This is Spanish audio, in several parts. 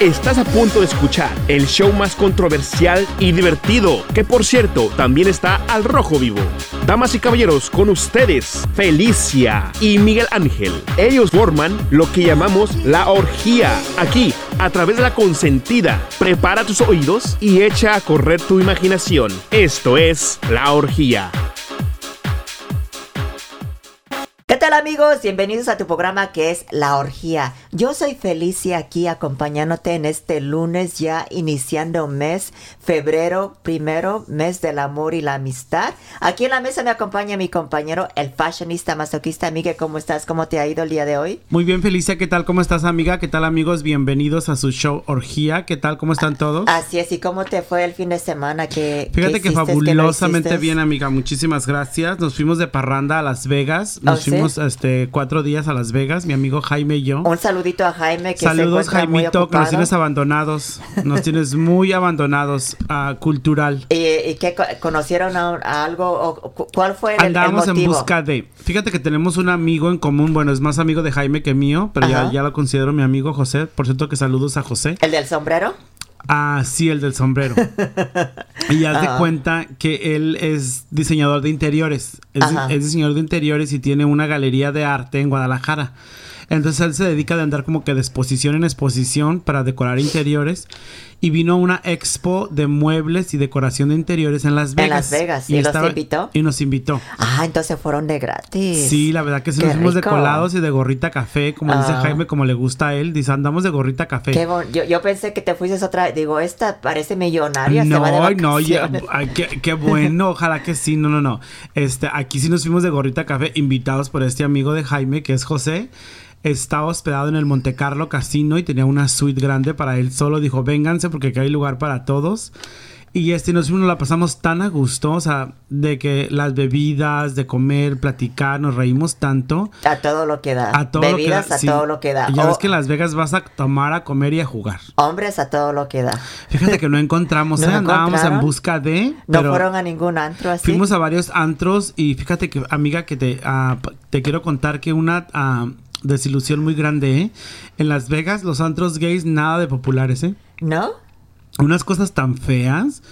Estás a punto de escuchar el show más controversial y divertido, que por cierto también está al rojo vivo. Damas y caballeros, con ustedes, Felicia y Miguel Ángel. Ellos forman lo que llamamos la orgía. Aquí, a través de la consentida, prepara tus oídos y echa a correr tu imaginación. Esto es la orgía. Tal amigos? Bienvenidos a tu programa que es La Orgía. Yo soy Felicia aquí acompañándote en este lunes ya iniciando mes, febrero primero, mes del amor y la amistad. Aquí en la mesa me acompaña mi compañero, el fashionista masoquista. Miguel, ¿cómo estás? ¿Cómo te ha ido el día de hoy? Muy bien Felicia, ¿qué tal? ¿Cómo estás amiga? ¿Qué tal amigos? Bienvenidos a su show Orgía. ¿Qué tal? ¿Cómo están todos? Así es, ¿y cómo te fue el fin de semana? ¿Qué, Fíjate que hiciste, no fabulosamente hiciste? bien amiga, muchísimas gracias. Nos fuimos de parranda a Las Vegas, nos ¿Oh, sí? Fuimos este cuatro días a Las Vegas, mi amigo Jaime y yo. Un saludito a Jaime que Saludos se encuentra muy Jaimito, que nos tienes abandonados, nos tienes muy abandonados, ah, cultural. ¿Y, y qué co- conocieron a, a algo? O, cu- ¿Cuál fue el, el Andábamos en motivo? busca de. Fíjate que tenemos un amigo en común. Bueno, es más amigo de Jaime que mío, pero ya, ya lo considero mi amigo José. Por cierto, que saludos a José. ¿El del sombrero? Ah, sí, el del sombrero. y haz de cuenta que él es diseñador de interiores. Es diseñador de interiores y tiene una galería de arte en Guadalajara. Entonces él se dedica de andar como que de exposición en exposición para decorar interiores. Y vino a una expo de muebles y decoración de interiores en Las En Vegas. Las Vegas, ¿y los invitó? Y nos invitó. Ah, entonces fueron de gratis. Sí, la verdad que sí Qué nos fuimos de colados y de gorrita café, como dice Ah. Jaime, como le gusta a él. Dice, andamos de gorrita café. Qué bon- yo, yo pensé que te fuiste otra. Digo, esta parece millonaria. se No, va de no, ya- ay, qué, qué bueno, ojalá que sí, no, no, no. Este, aquí sí nos fuimos de gorrita café, invitados por este amigo de Jaime, que es José. Estaba hospedado en el Monte Carlo Casino y tenía una suite grande para él solo. Dijo, vénganse porque aquí hay lugar para todos. Y este, nos fuimos, la pasamos tan a gusto, o sea, de que las bebidas, de comer, platicar, nos reímos tanto. A todo lo que da. A todo Bebidas lo que da, a sí. todo lo que da. Ya ves que en Las Vegas vas a tomar, a comer y a jugar. Hombres a todo lo que da. Fíjate que no encontramos, ¿No ¿eh? andábamos en busca de. No fueron a ningún antro así. Fuimos a varios antros y fíjate que, amiga, que te, ah, te quiero contar que una ah, desilusión muy grande, ¿eh? En Las Vegas, los antros gays, nada de populares, ¿eh? ¿No? Unas cosas tan feas,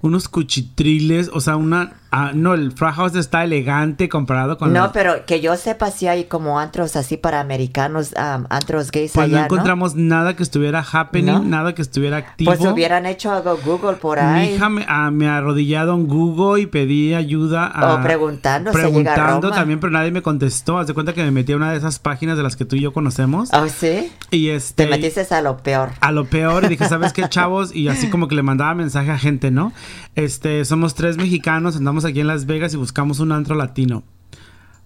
unos cuchitriles, o sea, una... ah, no, el Frat House está elegante comparado con... No, pero que yo sepa si hay como antros así para americanos, am, antros gays Pues no allá, ¿no? encontramos nada que estuviera happening, ¿No? nada que estuviera activo. Pues hubieran hecho algo Google por Mi ahí. hija me, ah, me arrodillado en Google y pedí ayuda a... O preguntando, a Preguntando Roma. también, pero nadie me contestó. Haz de cuenta que me metí a una de esas páginas de las que tú y yo conocemos. ¿Oh, sí? Y este... Te metiste a lo peor. A lo peor, y dije, ¿sabes qué, chavos? Y así como que le mandaba mensaje a gente, ¿no? Este, somos tres mexicanos, andamos aquí en Las Vegas y buscamos un antro latino.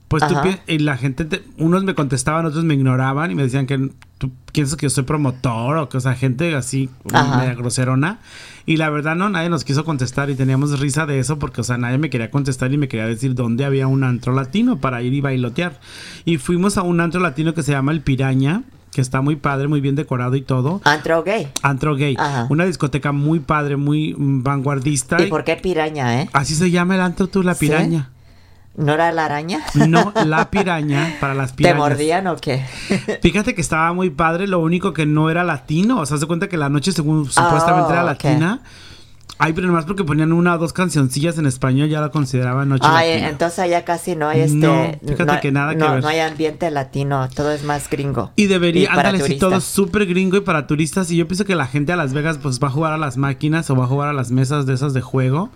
Pues tú y la gente, te- unos me contestaban, otros me ignoraban y me decían que tú piensas que yo soy promotor o que, o sea, gente así, Ajá. media groserona. Y la verdad, no, nadie nos quiso contestar y teníamos risa de eso porque, o sea, nadie me quería contestar y me quería decir dónde había un antro latino para ir y bailotear. Y fuimos a un antro latino que se llama El Piraña, que está muy padre, muy bien decorado y todo. Antro gay. Antro Gay. Ajá. Una discoteca muy padre, muy mm, vanguardista. ¿Y por qué piraña, eh? Así se llama el antro tú, la ¿Sí? piraña. ¿No era la araña? No, la piraña para las ¿Te pirañas. mordían o qué? Fíjate que estaba muy padre, lo único que no era latino. O sea, se cuenta que la noche según supuestamente era Oh, ok. latina. Ay, pero nomás porque ponían una o dos cancioncillas en español ya la consideraban noche Ay, latina. entonces allá casi no hay este... No, fíjate que nada que no, ver. No hay ambiente latino, todo es más gringo. Y debería, para ándale, sí, todo turistas. súper gringo y para turistas. Y yo pienso que la gente a Las Vegas pues va a jugar a las máquinas o va a jugar a las mesas de esas de juego.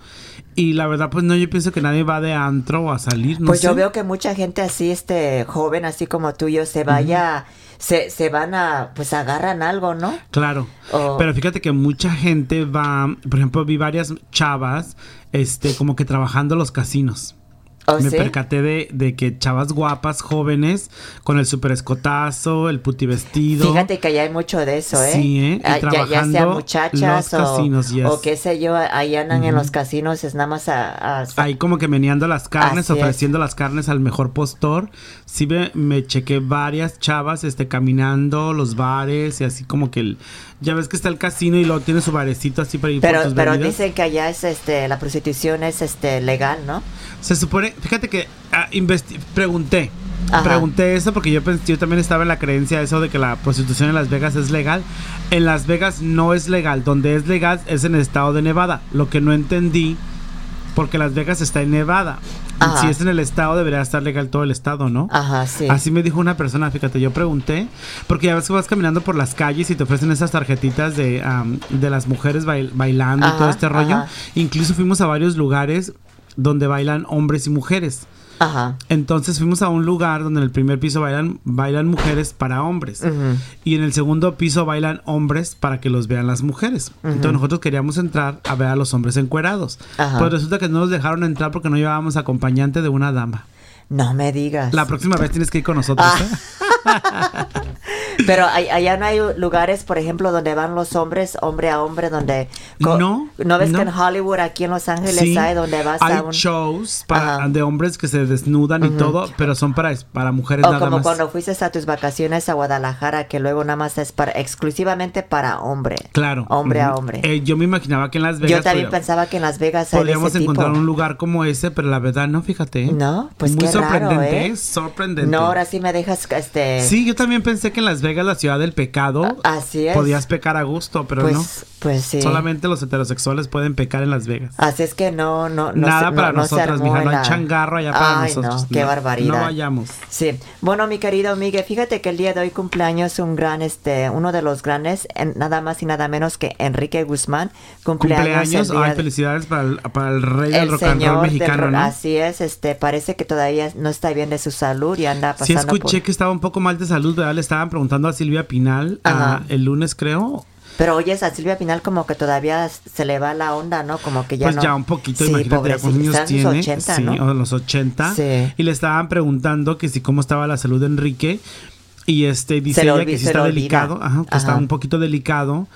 Y la verdad, pues no, yo pienso que nadie va de antro o a salir, no pues yo veo que mucha gente así, este, joven, así como tú y yo, se vaya, se, se van a, pues agarran algo, ¿no? Claro. O- Pero fíjate que mucha gente va, por ejemplo, vi varias chavas, este, como que trabajando los casinos. ¿O Me sí? percaté de, de que chavas guapas, jóvenes, con el super escotazo, el puti vestido. Fíjate que allá hay mucho de eso, ¿eh? Sí, ¿eh? Y Ah, ya, ya sea muchachas los o, casinos, yes. o qué sé yo, ahí andan en los casinos, es nada más a... a- Ahí como que meneando las carnes, Así es. ofreciendo las carnes al mejor postor. Sí me, me chequé varias chavas este caminando los bares y así como que el, ya ves que está el casino y luego tiene su barecito así para ir por pero tus pero bebidas. dicen que allá es este la prostitución es este legal, ¿no? Se supone, fíjate que ah, pregunté Ajá. Pregunté eso porque yo, yo también estaba en la creencia de eso de que la prostitución en Las Vegas es legal. En Las Vegas no es legal. Donde es legal es en el estado de Nevada. Lo que no entendí, porque Las Vegas está en Nevada. Ajá. Si es en el estado, debería estar legal todo el estado, ¿no? Ajá, sí. Así me dijo una persona, fíjate, yo pregunté, porque ya ves que vas caminando por las calles y te ofrecen esas tarjetitas de, de las mujeres bail- bailando y todo este rollo. ajá. Incluso fuimos a varios lugares donde bailan hombres y mujeres. Ajá. Entonces fuimos a un lugar donde en el primer piso bailan, bailan mujeres para hombres. Y en el segundo piso bailan hombres para que los vean las mujeres. Entonces nosotros queríamos entrar a ver a los hombres encuerados. Ajá. Pues resulta que no nos dejaron entrar porque no llevábamos acompañante de una dama. No me digas. La próxima vez tienes que ir con nosotros. Ah. ¿eh? Pero allá no hay lugares, por ejemplo, donde van los hombres, hombre a hombre, donde... No, ¿No ves no. que en Hollywood, aquí en Los Ángeles, Sí, hay donde vas hay a un... shows para- de hombres que se desnudan y todo, pero son para, para mujeres O nada como más. cuando fuiste a tus vacaciones a Guadalajara, que luego nada más es para exclusivamente para hombre. Claro. Hombre a hombre. Eh, yo me imaginaba que en Las Vegas Yo también podía- pensaba que en Las Vegas podríamos ese tipo. encontrar un lugar como ese, pero la verdad no, fíjate. ¿eh? No, pues Muy qué raro, sorprendente, ¿eh? sorprendente. No, ahora sí me dejas, este... Sí, yo también pensé que en Las Vegas, la ciudad del pecado, Así es. podías pecar a gusto, pero pues, no. pues sí. Solamente los heterosexuales pueden pecar en Las Vegas. Así es que no, no, no Nada se- para no- no nosotras, armó mija. No hay changarro allá para Ay, nosotros. no, qué No, barbaridad. No vayamos. Sí, bueno, mi querido Miguel, fíjate que el día de hoy cumpleaños un gran, este, uno de los grandes, en- nada más y nada menos que Enrique Guzmán, cumpleaños, Cumpleaños, ay, de- felicidades para el, para el rey del el rock and roll mexicano, ¿no? Así es, este, parece que todavía no está bien de su salud y anda Sí pasando escuché por... que estaba un poco mal de salud, ¿verdad? Le estaban preguntando a Silvia Pinal ah, el lunes, creo. Pero oyes a Silvia Pinal como que todavía se le va la onda, ¿no? Como que ya pues no... ya un poquito, Sí, imagínate ya cuántos años tiene. 80, sí, ¿no? o los 80. Sí. Y le estaban preguntando que si cómo estaba la salud de Enrique. Y este dice ella que sí está delicado, ajá, que está un poquito delicado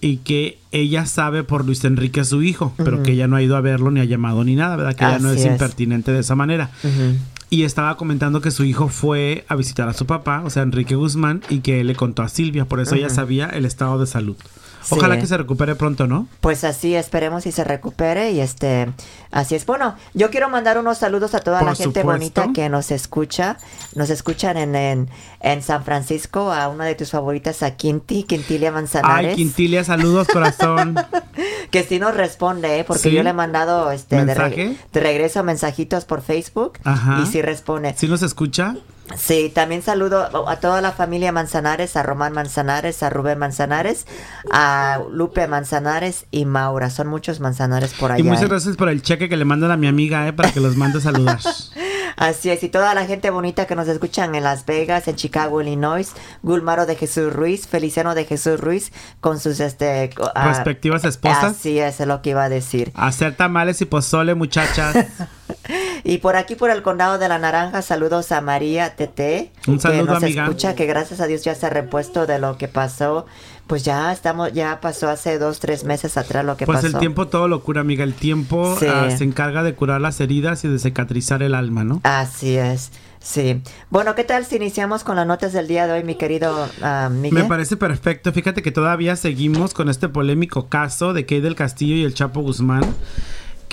y que ella sabe por Luis Enrique su hijo, pero que ella no ha ido a verlo ni ha llamado ni nada, ¿verdad? Que ella no Así es, es. impertinente de esa manera. Ujú. Y estaba comentando que su hijo fue a visitar a su papá, o sea, Enrique Guzmán, y que le contó a Silvia, por eso ella sabía el estado de salud. Sí. Ojalá que se recupere pronto, ¿no? Pues así esperemos y se recupere y este así es. Bueno, yo quiero mandar unos saludos a toda Por la gente supuesto. bonita que nos escucha. Nos escuchan en, en, en San Francisco, a una de tus favoritas, a Quinti, Quintilia Manzanares. Ay, Quintilia, saludos, corazón. que sí nos responde, ¿eh? porque ¿Sí? yo le he mandado este de, ¿Mensaje? de regreso mensajitos por Facebook Ajá. y sí responde. ¿Sí nos escucha? Sí, también saludo a toda la familia Manzanares, a Román Manzanares, a Rubén Manzanares, a Lupe Manzanares y Maura. Son muchos Manzanares por allá. y muchas ¿eh? gracias por el cheque que le mandan a mi amiga, ¿eh? Para que los mande a saludar. Así es, y toda la gente bonita que nos escuchan en Las Vegas, en Chicago, Illinois, Gulmaro de Jesús Ruiz, Feliciano de Jesús Ruiz, con sus este ah, Respectivas esposas. Así es, es lo que iba a decir. Hacer tamales y pozole, muchachas. Y por aquí, por el condado de la Naranja, saludos a María Tete, Un que saludo, nos amiga. escucha, que gracias a Dios ya se ha repuesto de lo que pasó. Pues ya estamos, ya pasó hace dos, tres meses atrás lo que Pues pasó. el tiempo todo lo cura, amiga. El tiempo Sí. ah, se encarga de curar las heridas y de cicatrizar el alma, ¿no? Así es, sí. Bueno, ¿qué tal si iniciamos con las notas del día de hoy, mi querido ah, Miguel? Me parece perfecto. Fíjate que todavía seguimos con este polémico caso de Kay del Castillo y el Chapo Guzmán.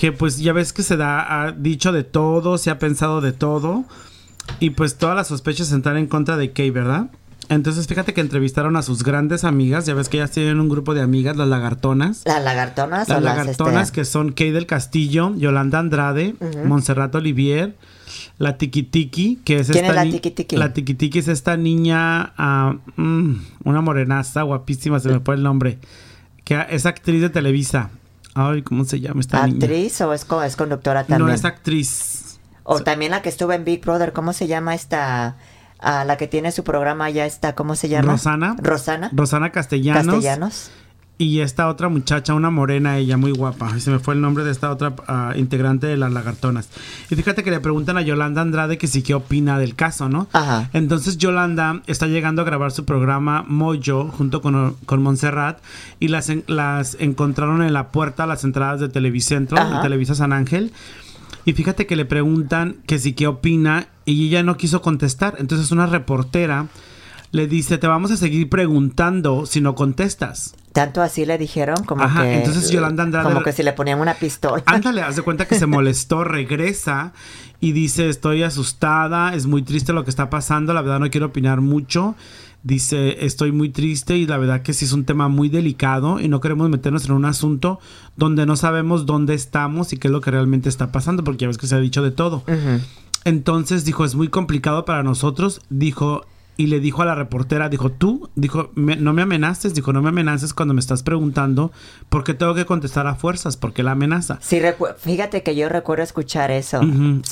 Que pues ya ves que se da, ha dicho de todo, se ha pensado de todo. Y pues todas las sospechas están en contra de Kay, ¿verdad? Entonces fíjate que entrevistaron a sus grandes amigas. Ya ves que ellas tienen un grupo de amigas, las lagartonas. ¿Las lagartonas Las o las lagartonas este, que son Kay del Castillo, Yolanda Andrade, Montserrat Olivier, la Tiki-Tiki, que es ¿Quién esta es la Tiki-Tiki? La Tiki-Tiki es esta niña, ah, mm, una morenaza, guapísima, se me fue el nombre, que es actriz de Televisa. Ay, ¿cómo se llama esta niña? actriz o es, co- es conductora también? No es actriz. O también la que estuvo en Big Brother, ¿cómo se llama esta? Ah, la que tiene su programa ya está, ¿cómo se llama? Rosana. Rosana. Rosana Castellanos. Castellanos. Y esta otra muchacha, una morena, ella muy guapa. Se me fue el nombre de esta otra ah, integrante de las lagartonas. Y fíjate que le preguntan a Yolanda Andrade que sí qué opina del caso, ¿no? Ajá. Entonces Yolanda está llegando a grabar su programa Mojo junto con, con Montserrat y las, en- las encontraron en la puerta a las entradas de Televicentro, Ajá. de Televisa San Ángel. Y fíjate que le preguntan que sí qué opina y ella no quiso contestar. Entonces una reportera le dice, te vamos a seguir preguntando si no contestas. Tanto así le dijeron como Ajá, que... entonces Yolanda Andrade- Como que si le ponían una pistola. Ándale, haz de cuenta que se molestó, regresa y dice, estoy asustada, es muy triste lo que está pasando, la verdad no quiero opinar mucho. Dice, estoy muy triste y la verdad que sí es un tema muy delicado y no queremos meternos en un asunto donde no sabemos dónde estamos y qué es lo que realmente está pasando, porque ya ves que se ha dicho de todo. Ujú. Entonces dijo, es muy complicado para nosotros, dijo, y le dijo a la reportera, dijo, tú, dijo, "me- no me amenaces, dijo, no me amenaces cuando me estás preguntando por qué tengo que contestar a fuerzas, porque la amenaza. Sí, fíjate que yo recuerdo escuchar eso.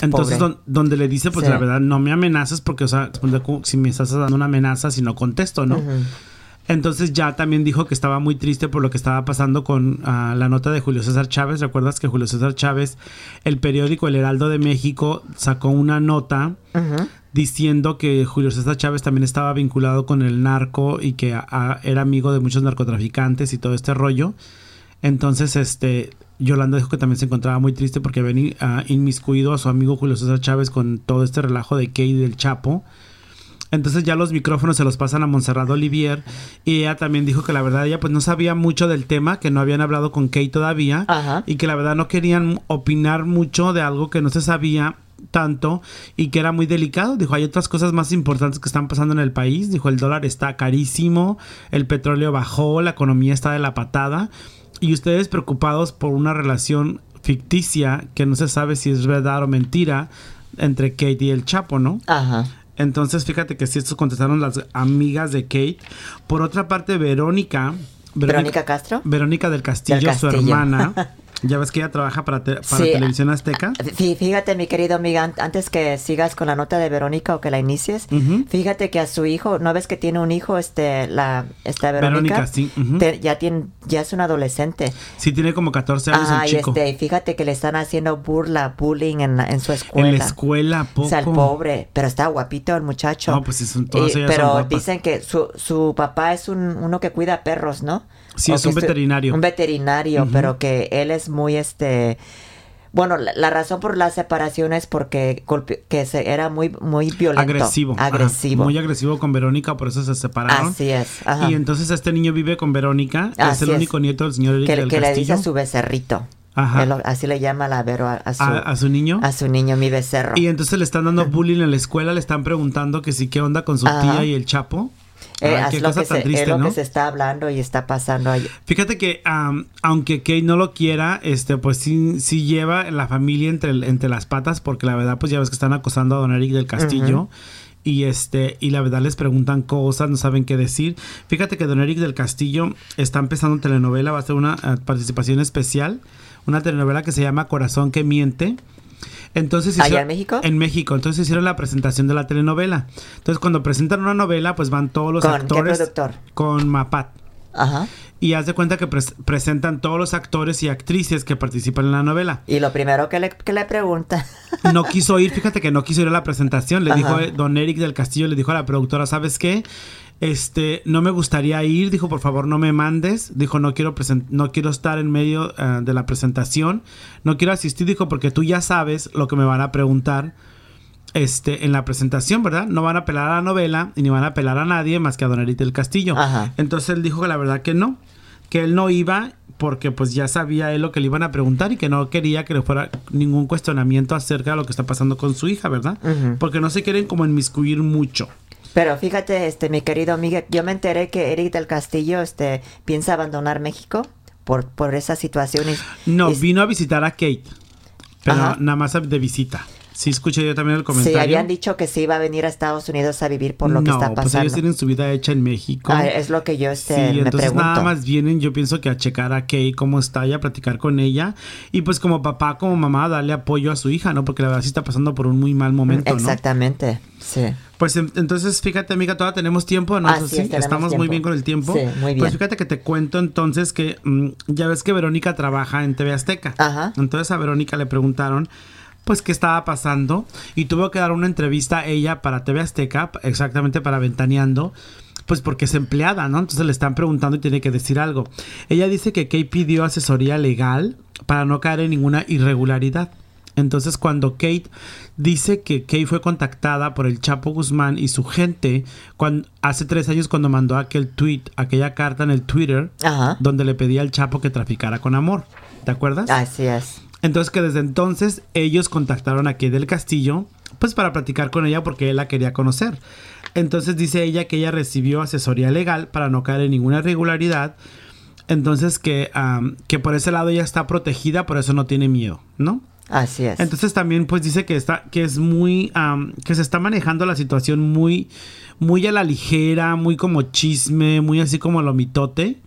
Entonces, don- donde le dice, pues Sí. la verdad, no me amenaces porque, o sea, pues, si me estás dando una amenaza si no contesto, ¿no? Entonces ya también dijo que estaba muy triste por lo que estaba pasando con ah, la nota de Julio César Chávez. ¿Recuerdas que Julio César Chávez, el periódico El Heraldo de México, sacó una nota diciendo que Julio César Chávez también estaba vinculado con el narco y que ah, era amigo de muchos narcotraficantes y todo este rollo? Entonces, este, Yolanda dijo que también se encontraba muy triste porque habían ah, inmiscuido a su amigo Julio César Chávez con todo este relajo de Kay y del Chapo. Entonces ya los micrófonos se los pasan a Montserrat Olivier y ella también dijo que la verdad ella pues no sabía mucho del tema, que no habían hablado con Kay todavía Ajá. y que la verdad no querían opinar mucho de algo que no se sabía tanto y que era muy delicado. Dijo, hay otras cosas más importantes que están pasando en el país. Dijo, el dólar está carísimo, el petróleo bajó, la economía está de la patada y ustedes preocupados por una relación ficticia que no se sabe si es verdad o mentira entre Kate y el Chapo, ¿no? Ajá. Entonces, fíjate que si estos contestaron las amigas de Kate. Por otra parte, Verónica. ¿Verónica Castro? Verónica del Castillo, Del su hermana. Ya ves que ella trabaja para, te- para Sí. Televisión Azteca. Fí- Fíjate, mi querido amiga, an- antes que sigas con la nota de Verónica o que la inicies, fíjate que a su hijo, ¿no ves que tiene un hijo, este, la, esta Verónica? Verónica, sí. Te- ya tiene, ya es un adolescente. Sí, tiene como 14 años Ajá, el chico. este, y fíjate que le están haciendo burla, bullying en, la- en su escuela. en la escuela, poco. O sea, el pobre, pero está guapito el muchacho. No, pues, es un- todas Y- ellas son Pero dicen que su, su papá es un, uno que cuida perros, ¿no? Sí, es un veterinario. Un veterinario, pero que él es muy, este... Bueno, la, la razón por la separación es porque golpe- que se, era muy, muy violento. agresivo. ajá, Agresivo. muy agresivo con Verónica, por eso se separaron. Así es. Ajá. Y entonces este niño vive con Verónica, que es Así el es. único nieto del señor Eric que, del que le dice a su becerrito. Ajá. Lo- así le llama la Vero a, a su, a, a su niño. a su niño, mi becerro. Y entonces le están dando bullying en la escuela, le están preguntando que sí, qué onda con su Ajá. tía y el Chapo. Eh, Ay, es lo, que se, triste, es lo ¿no? que se está hablando y está pasando ahí. Fíjate que aunque Kate no lo quiera, este, pues sí, sí lleva la familia entre, entre las patas, porque la verdad, pues ya ves que están acosando a Don Eric del Castillo. Y este, y la verdad les preguntan cosas, no saben qué decir. Fíjate que Don Eric del Castillo está empezando telenovela, va a hacer una eh, participación especial, una telenovela que se llama Corazón que miente. Entonces ¿Allá en México? En México. Entonces hicieron la presentación de la telenovela. Entonces cuando presentan una novela, pues van todos los ¿Con qué actores productor? con Mapat. Ajá. Y haz de cuenta que pres- presentan todos los actores y actrices que participan en la novela. Y lo primero que le, que le pregunta. No quiso ir, fíjate que no quiso ir a la presentación. Le Ajá. dijo, don Eric del Castillo le dijo a la productora, ¿sabes qué? Este, no me gustaría ir, dijo, por favor no me mandes. Dijo, no quiero, no quiero estar en medio eh, de la presentación. No quiero asistir, dijo, porque tú ya sabes lo que me van a preguntar este, en la presentación, ¿verdad? No van a apelar a la novela y ni van a apelar a nadie más que a Don Eric del Castillo. Ajá. Entonces él dijo que la verdad que no, que él no iba porque pues ya sabía él lo que le iban a preguntar y que no quería que le fuera ningún cuestionamiento acerca de lo que está pasando con su hija, ¿verdad? Porque no se quieren como inmiscuir mucho. Pero fíjate, este, mi querido amigo, yo me enteré que Eric del Castillo, este, piensa abandonar México por, por esa situación. y- No, y- vino a visitar a Kate, pero Ajá. nada más de visita. Sí, escuché yo también el Sí, comentario. habían dicho que sí iba a venir a Estados Unidos a vivir por lo que no, está pues pasando. ellos tienen su vida hecha en México. Ah, es lo que yo Sí, este, me entonces pregunto. nada más vienen, yo pienso que a checar a Kay cómo está y a platicar con ella. Y pues como papá, como mamá, darle apoyo a su hija, ¿no? Porque la verdad sí está pasando por un muy mal momento, ¿no? Exactamente, sí. Pues en- entonces, fíjate, amiga, todavía tenemos tiempo, ¿no? Así sí, es, tenemos estamos muy bien con el tiempo. Sí, muy bien. Pues fíjate que te cuento entonces que mm, ya ves que Verónica trabaja en TV Azteca. Ajá. Entonces a Verónica le preguntaron pues qué estaba pasando y tuvo que dar una entrevista ella para TV Azteca, exactamente para Ventaneando, pues porque es empleada, ¿no? Entonces le están preguntando y tiene que decir algo. Ella dice que Kay pidió asesoría legal para no caer en ninguna irregularidad. Entonces cuando Kate dice que Kate fue contactada por el Chapo Guzmán y su gente cuando, hace tres años cuando mandó aquel tweet, aquella carta en el Twitter, Ajá. donde le pedía al Chapo que traficara con amor. ¿Te acuerdas? Así es. Entonces que desde entonces ellos contactaron a Kate del Castillo, pues para platicar con ella porque él la quería conocer. Entonces dice ella que ella recibió asesoría legal para no caer en ninguna irregularidad. Entonces que, que por ese lado ella está protegida, por eso no tiene miedo, ¿no? Así es. Entonces también pues dice que está que es muy que se está manejando la situación muy muy a la ligera, muy como chisme, muy así como lo mitote,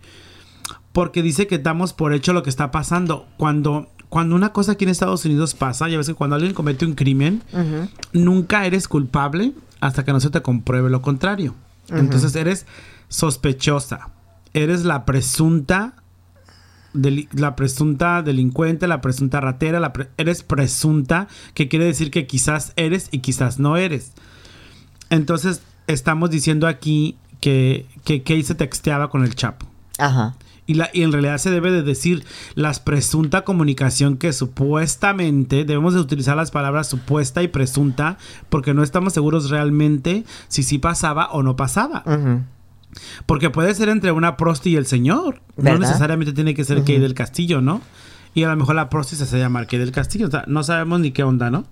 porque dice que damos por hecho lo que está pasando cuando cuando una cosa aquí en Estados Unidos pasa, ya ves que cuando alguien comete un crimen, nunca eres culpable hasta que no se te compruebe lo contrario. Entonces eres sospechosa, eres la presunta la presunta delincuente, la presunta ratera, la pre- eres presunta, que quiere decir que quizás eres y quizás no eres. Entonces, estamos diciendo aquí que, que Kay se texteaba con el Chapo. Ajá. Y, la, y en realidad se debe de decir la presunta comunicación que supuestamente, debemos de utilizar las palabras supuesta y presunta, porque no estamos seguros realmente si sí pasaba o no pasaba. Porque puede ser entre una prosti y el señor. No necesariamente tiene que ser Kay del Castillo, ¿no? Y a lo mejor la prosti se hace llamar Kay del Castillo. O sea, no sabemos ni qué onda, ¿no?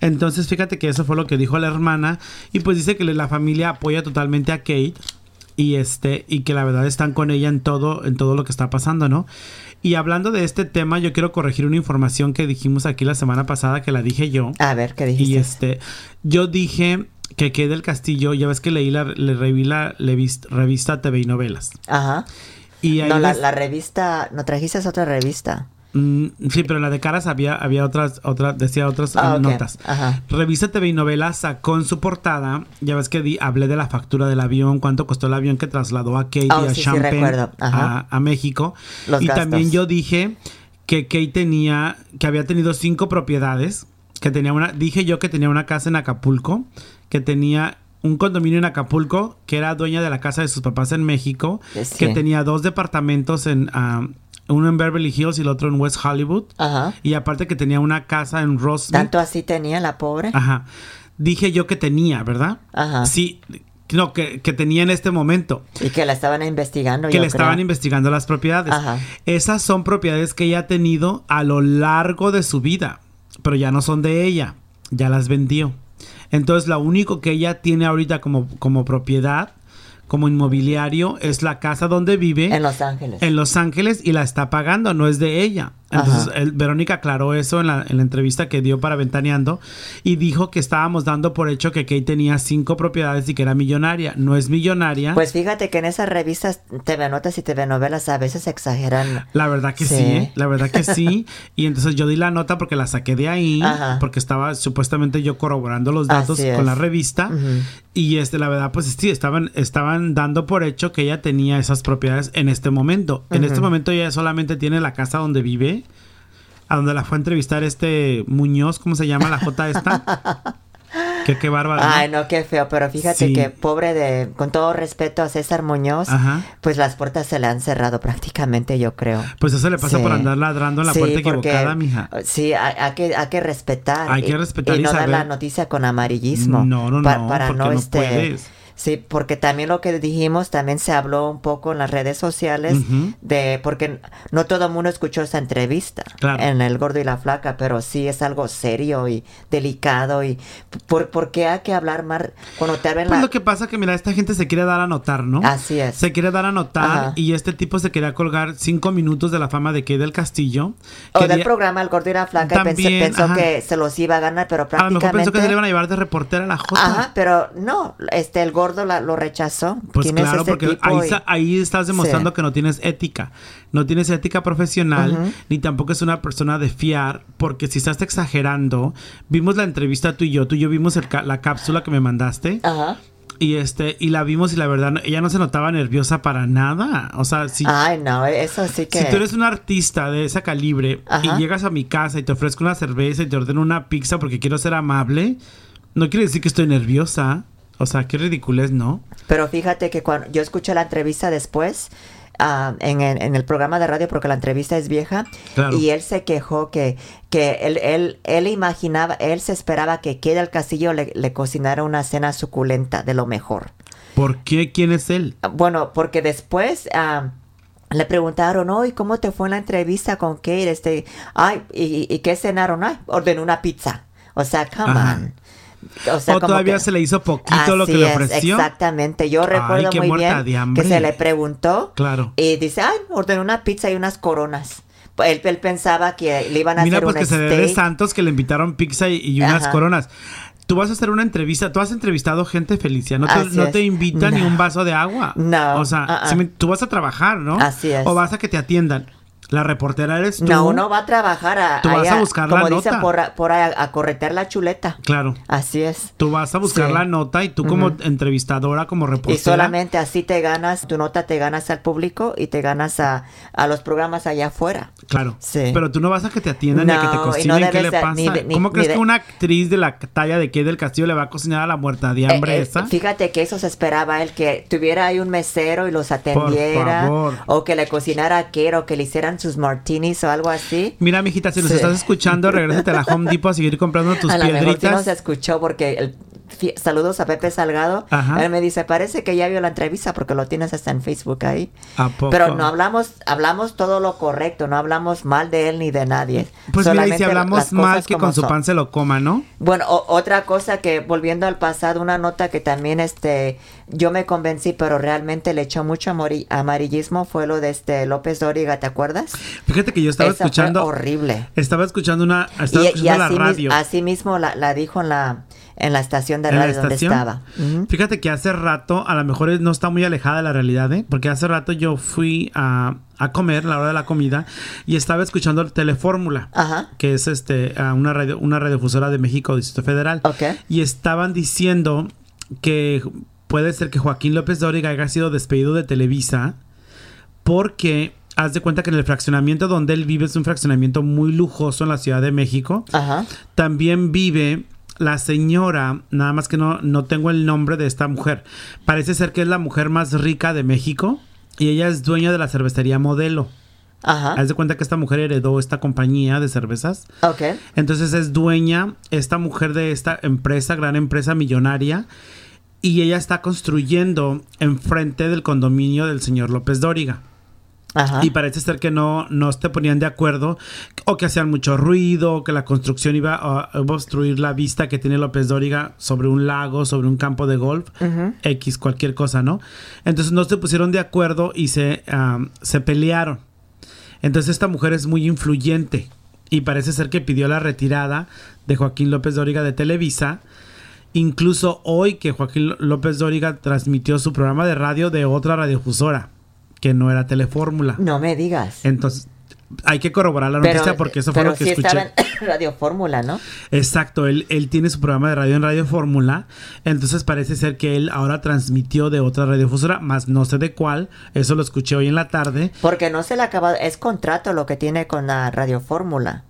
Entonces, fíjate que eso fue lo que dijo la hermana. Y pues dice que la familia apoya totalmente a Kate. Y este, y que la verdad están con ella en todo, en todo lo que está pasando, ¿no? Y hablando de este tema, yo quiero corregir una información que dijimos aquí la semana pasada, que la dije yo. A ver, ¿qué dijiste? Y este, yo dije que Kay del Castillo, ya ves que leí la, le reví la levis- revista TV y novelas. Ajá. Y ahí No, la, la revista, ¿no trajiste otra revista? Mm, sí, pero en la de caras había, había otras, otras, decía otras Ah, notas. Ajá. Revista TV y novelas sacó en su portada, ya ves que di- hablé de la factura del avión, cuánto costó el avión que trasladó a Kate Oh, y a sí, Champagne a, a México. Los y gastos. también yo dije que Kate tenía, que había tenido cinco propiedades, que tenía una, dije yo que tenía una casa en Acapulco, que tenía un condominio en Acapulco, que era dueña de la casa de sus papás en México, sí. que tenía dos departamentos en, ah, uno en Beverly Hills y el otro en West Hollywood. Ajá. Y aparte que tenía una casa en Roseville. ¿Tanto así tenía la pobre? Ajá. Dije yo que tenía, ¿verdad? Ajá. Sí. No, que, que tenía en este momento. Y que la estaban investigando. Que yo le estaban investigando las propiedades. Ajá. Esas son propiedades que ella ha tenido a lo largo de su vida. Pero ya no son de ella. Ya las vendió. Entonces, lo único que ella tiene ahorita como, como propiedad, como inmobiliario, es la casa donde vive En Los Ángeles. en Los Ángeles y la está pagando, no es de ella. Entonces, el- Verónica aclaró eso en la, en la entrevista que dio para Ventaneando y dijo que estábamos dando por hecho que Kate tenía cinco propiedades y que era millonaria. No es millonaria. Pues fíjate que en esas revistas TV Notas y TV Novelas a veces exageran. la verdad que sí, Sí. ¿eh? la verdad que sí. Y entonces yo di la nota porque la saqué de ahí, Ajá. porque estaba supuestamente yo corroborando los datos con la revista. Y este, la verdad, pues sí, estaban, estaban dando por hecho que ella tenía esas propiedades en este momento. En este momento ella solamente tiene la casa donde vive, a donde la fue a entrevistar este Muñoz, ¿cómo se llama la J esta? que qué bárbaro. Ay, no, qué feo, pero fíjate Sí. que pobre de, con todo respeto a César Muñoz, Ajá. pues las puertas se le han cerrado prácticamente, yo creo. Pues eso le pasa Sí. por andar ladrando en la Sí, puerta porque, equivocada, mija. Sí, hay, hay que, hay que respetar. Hay que respetar y, y no dar la noticia con amarillismo. No, no, Pa- no, para no, no este, puedes. Sí, porque también lo que dijimos, también se habló un poco en las redes sociales de, porque no todo el mundo escuchó esa entrevista Claro. en El Gordo y la Flaca, pero sí es algo serio y delicado y por, ¿por qué hay que hablar más cuando te hablan Pues la... lo que pasa que, mira, esta gente se quiere dar a notar, ¿no? Así es. Se quiere dar a notar Ajá. y este tipo se quería colgar cinco minutos de la fama de Kay del Castillo. O del programa El Gordo y la Flaca y pensó, También, pensó que se los iba a ganar, pero A lo mejor prácticamente... pensó que se le iban a llevar de reportera a la. Ajá, pero no, este, el gordo la- lo rechazó. Pues ¿Quién claro, porque tipo? ahí, Y- sa- ahí estás demostrando Sí. que no tienes ética. No tienes ética profesional, ni tampoco es una persona de fiar, porque si estás exagerando, vimos la entrevista tú y yo, tú y yo vimos el ca- la cápsula que me mandaste. Ajá. Y este, y la vimos y la verdad, ella no se notaba nerviosa para nada. O sea, si, Ay, no, eso sí que... si tú eres un artista de ese calibre Ajá. y llegas a mi casa y te ofrezco una cerveza y te ordeno una pizza porque quiero ser amable, no quiere decir que estoy nerviosa. O sea, qué ridiculez, ¿no? Pero fíjate que cuando yo escuché la entrevista después, ah, en, el- en el programa de radio porque la entrevista es vieja Claro. y él se quejó que, que él, él, él imaginaba, él se esperaba que Kid del Castillo le, le cocinara una cena suculenta de lo mejor. ¿Por qué? ¿Quién es él? Ah, Bueno, porque después ah, le preguntaron, hoy ¿cómo te fue en la entrevista con Kate? Este, ay, ¿y, y qué cenaron? Ay, ordenó una pizza. O sea, come Ajá. on. O sea, ¿O como todavía que- se le hizo poquito lo que le es, ofreció? exactamente. Yo recuerdo muy bien que se le preguntó Claro. y dice, ay, ordenó una pizza y unas coronas. Él, él pensaba que le iban a Mira, hacer pues un que se ve de steak. santos que le invitaron pizza y, y unas Ajá. coronas. Tú vas a hacer una entrevista, tú has entrevistado gente Felicia, no te, no te invitan ni un vaso de agua. No, O sea, si me- tú vas a trabajar, ¿no? Así es. O vas a que te atiendan. La reportera eres tú. No, uno va a trabajar a, Tú vas ahí a buscar la dicen, nota. por, a- por a, a corretear la chuleta. Claro. Así es. Tú vas a buscar Sí. la nota y tú como entrevistadora, como reportera. Y solamente así te ganas, tu nota te ganas al público y te ganas a, a los programas allá afuera. Claro. Sí. Pero tú no vas a que te atiendan ni a que te No, y no cocinen. ¿Qué le pasa? ni de- ni- ¿Cómo crees de- que una actriz de la talla de Kay del Castillo le va a cocinar a la muerta de hambre Eh, eh, esa? Fíjate que eso se esperaba él, que tuviera ahí un mesero y los atendiera. favor. O que le cocinara quero, o que le hicieran sus martinis o algo así. Mira, mijita, si nos Sí. estás escuchando, regrésate a la Home Depot a seguir comprando tus a lo mejor sí no piedritas. se escuchó porque el, saludos a Pepe Salgado. Ajá. Él me dice, parece que ya vio la entrevista porque lo tienes hasta en Facebook ahí. ¿A poco? Pero no hablamos, hablamos todo lo correcto, no hablamos mal de él ni de nadie. Pues mira, y Solamente si hablamos mal, que con su son. pan se lo coma, ¿no? Bueno, o- otra cosa que volviendo al pasado, una nota que también este yo me convencí, pero realmente le echó mucho amarillismo fue lo de este López Dóriga, ¿te acuerdas? Fíjate que yo estaba Esa escuchando. fue horrible. Estaba escuchando una. Estaba Y, escuchando la así, mis- radio. así mismo la, la dijo en la en la estación de ¿En la radio donde estaba. Fíjate que hace rato, a lo mejor no está muy alejada de la realidad, ¿eh? Porque hace rato yo fui a, a comer, la hora de la comida, y estaba escuchando el Telefórmula, Ajá. que es este una radio, una radiodifusora de México, Distrito Federal. Y estaban diciendo que puede ser que Joaquín López Dóriga haya sido despedido de Televisa porque haz de cuenta que en el fraccionamiento donde él vive es un fraccionamiento muy lujoso en la Ciudad de México. Ajá. También vive la señora, nada más que no, no tengo el nombre de esta mujer. Parece ser que es la mujer más rica de México y ella es dueña de la cervecería Modelo. Ajá. Haz de cuenta que esta mujer heredó esta compañía de cervezas. Ok. Entonces es dueña, esta mujer de esta empresa, gran empresa millonaria, y ella está construyendo enfrente del condominio del señor López Dóriga. Ajá. Y parece ser que no, no se ponían de acuerdo, o que hacían mucho ruido, o que la construcción iba a, a obstruir la vista que tiene López Dóriga sobre un lago, sobre un campo de golf, X, cualquier cosa, ¿no? Entonces no se pusieron de acuerdo y se, se pelearon. Entonces esta mujer es muy influyente y parece ser que pidió la retirada de Joaquín López Dóriga de Televisa. Incluso hoy que Joaquín López Dóriga transmitió su programa de radio de otra radiodifusora, que no era Telefórmula. No me digas. Entonces, hay que corroborar la noticia porque eso fue lo que sí escuché. estaba en Radio Fórmula, ¿no? Exacto, él, él tiene su programa de radio en Radio Fórmula, entonces parece ser que él ahora transmitió de otra radiodifusora, más no sé de cuál, eso lo escuché hoy en la tarde. Porque no se le acaba, es contrato lo que tiene con la Radio Fórmula.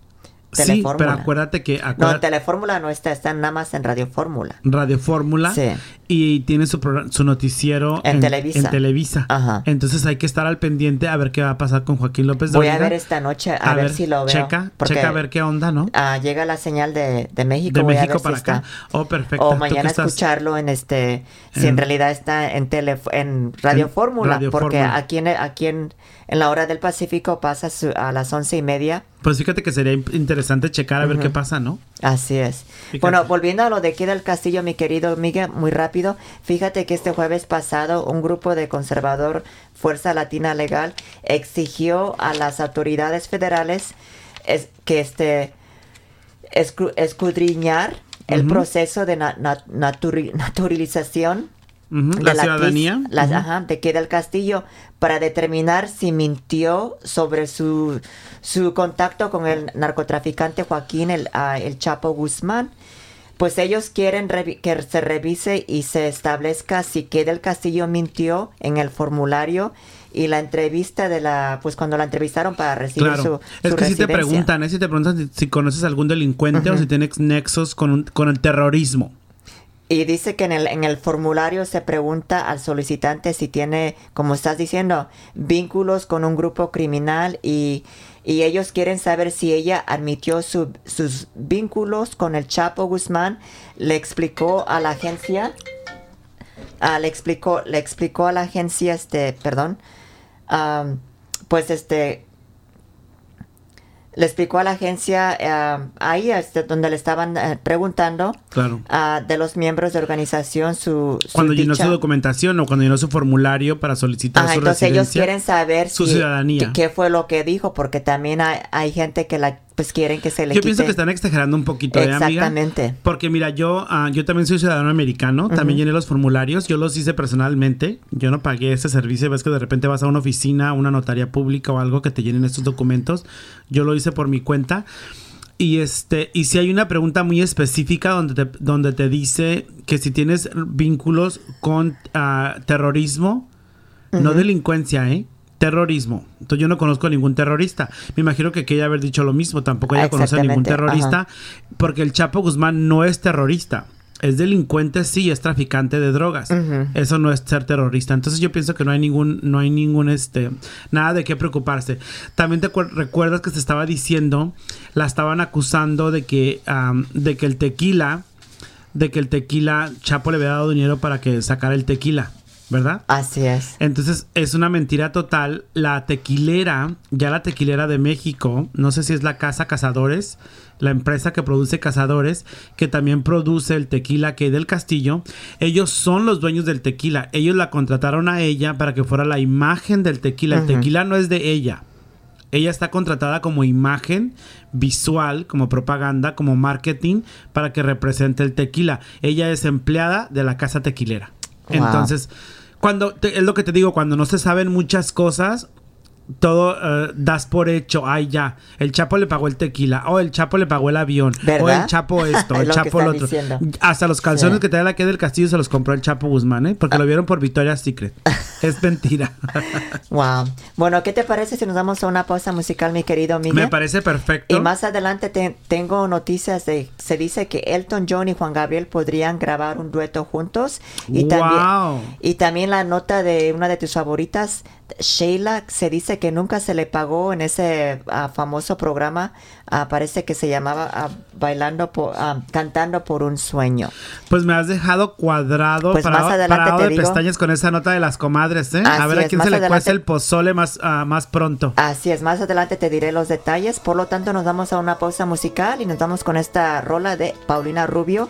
Sí, pero acuérdate que No, acuérdate- Telefórmula no está, está nada más en Radio Fórmula. Radio Fórmula Sí. y tiene su, su noticiero En Televisa. en Televisa. Ajá. Entonces hay que estar al pendiente a ver qué va a pasar con Joaquín López Voy a ver esta noche, a, ver, si lo veo. Checa, checa a ver qué onda, ¿no? ah, llega la señal de, de México. De voy a México ver para si acá. está. Oh, perfecto. O mañana escucharlo en este, si en En- realidad está en tele, en Radio Fórmula, porque Fórmula. aquí en aquí en, en la hora del Pacífico pasa su- a las once y media. Pues fíjate que sería in- interesante checar a ver qué pasa, ¿no? Así es. Fíjate. Bueno, volviendo a lo de aquí del castillo, mi querido Miguel, muy rápido. Fíjate que este jueves pasado un grupo de conservador Fuerza Latina Legal exigió a las autoridades federales es, que este escudriñar el proceso de na- na- naturi- naturalización De La TIS, ciudadanía. la- Ujú. ajá, de aquí del Castillo para determinar si mintió sobre su, su contacto con el narcotraficante Joaquín el, ah, el Chapo Guzmán. Pues ellos quieren que se revise y se establezca si que del Castillo mintió en el formulario y la entrevista de la, pues cuando la entrevistaron para recibir Claro. su, es su que si te preguntan, ¿eh? si te preguntan si, si conoces algún delincuente o si tienes nexos con, un- con el terrorismo. Y dice que en el, en el formulario se pregunta al solicitante si tiene, como estás diciendo, vínculos con un grupo criminal y, y ellos quieren saber si ella admitió su- sus vínculos con el Chapo Guzmán. Le explicó a la agencia, ah, le explicó, le explicó a la agencia, este, perdón, am, pues este, le explicó a la agencia ah, ahí este, donde le estaban eh, preguntando Claro. ah, de los miembros de organización su, su Cuando llenó su documentación o cuando llenó su formulario para solicitar Ajá, su entonces ellos quieren saber su si- ciudadanía. qué fue lo que dijo porque también hay, hay gente que la pues quieren que se le Yo pienso que están exagerando un poquito, ¿eh, amiga? Exactamente. Porque mira, yo, ah, yo también soy ciudadano americano, también llené los formularios, yo los hice personalmente, yo no pagué ese servicio, ves que de repente vas a una oficina, a una notaría pública o algo que te llenen estos documentos, yo lo hice por mi cuenta. Y este, y si hay una pregunta muy específica donde te, donde te dice que si tienes vínculos con ah, terrorismo, no delincuencia, ¿eh? Terrorismo. Entonces yo no conozco a ningún terrorista. Me imagino que ella haber dicho lo mismo. Tampoco ella conoce a ningún terrorista. Porque el Chapo Guzmán no es terrorista. Es delincuente, sí, es traficante de drogas. Eso no es ser terrorista. Entonces yo pienso que no hay ningún, no hay ningún, este, nada de qué preocuparse. También te recuerdas que se estaba diciendo, la estaban acusando de que, de que el tequila, de que el tequila, Chapo le había dado dinero para que sacara el tequila, ¿verdad? Así es. Entonces es una mentira total. La tequilera, ya la tequilera de México, no sé si es la Casa Cazadores, la empresa que produce Cazadores, que también produce el tequila que del Castillo, ellos son los dueños del tequila. Ellos la contrataron a ella para que fuera la imagen del tequila. El tequila no es de ella. Ella está contratada como imagen visual, como propaganda, como marketing para que represente el tequila. Ella es empleada de la casa tequilera. Wow. Entonces, cuando te- es lo que te digo, cuando no se saben muchas cosas, todo eh, das por hecho, ay ya, el Chapo le pagó el tequila, o el Chapo le pagó el avión, o el Chapo esto, Es el lo Chapo lo otro. diciendo. Hasta los calzones Sí. que trae la que del Castillo se los compró el Chapo Guzmán, ¿eh? Porque lo vieron por Victoria's Secret. es mentira. Wow. Bueno, ¿qué te parece si nos damos a una pausa musical, mi querido Miguel? Me parece perfecto. Y más adelante te- tengo noticias de, se dice que Elton John y Juan Gabriel podrían grabar un dueto juntos. Y Wow. también, y también la nota de una de tus favoritas, Sheila, se dice que nunca se le pagó en ese ah, famoso programa, ah, parece que se llamaba ah, Bailando por, Cantando por un Sueño. Pues me has dejado cuadrado, Pues parado, más adelante parado te de digo. pestañas con esa nota de las comadres, ¿eh? a ver a es, quién se le cuece el pozole más, más pronto. Así es, más adelante te diré los detalles. Por lo tanto, nos vamos a una pausa musical y nos vamos con esta rola de Paulina Rubio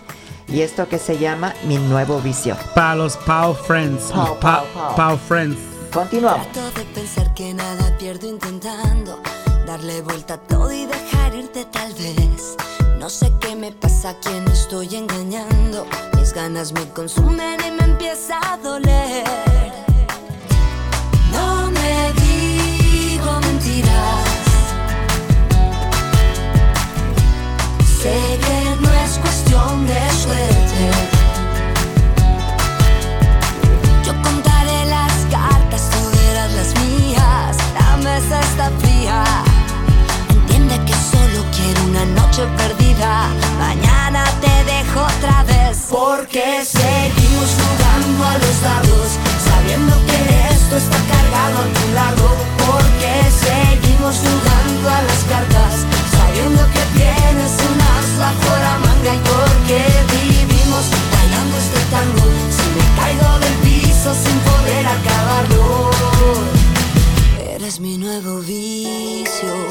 y esto que se llama Mi Nuevo Vicio. Para los Pau Friends. Pau, Pa- Pau, Pau. Pau Friends. Continuamos. Trato de pensar que nada pierdo intentando darle vuelta a todo y dejar irte tal vez. No sé qué me pasa, quién estoy engañando. Mis ganas me consumen y me empieza a doler. No me digo mentiras. Sé que Porque seguimos jugando a los dados, sabiendo que esto está cargado a tu lado. Porque seguimos jugando a las cartas, sabiendo que tienes un as bajo la manga. Y porque vivimos bailando este tango, si me caigo del piso sin poder acabarlo. Eres mi nuevo vicio.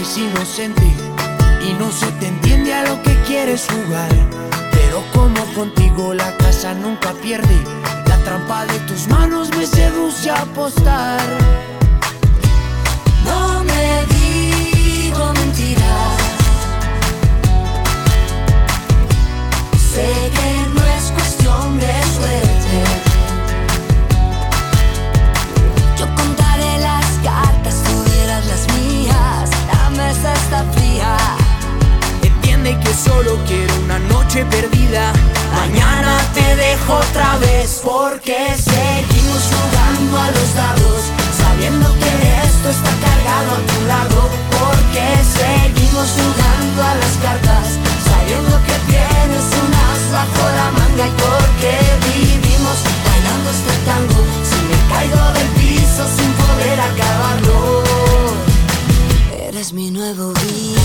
Inocente y no se te entiende a lo que quieres jugar. Pero como contigo la casa nunca pierde, la trampa de tus manos me seduce a apostar. No me digo mentiras. Sé que no es cuestión de suerte. que solo quiero una noche perdida. Mañana te dejo otra vez porque seguimos jugando a los dados, sabiendo que esto está cargado a tu lado. Porque seguimos jugando a las cartas, sabiendo que tienes un as bajo la manga y porque vivimos bailando este tango. Si me caigo del piso sin poder acabarlo, eres mi nuevo día.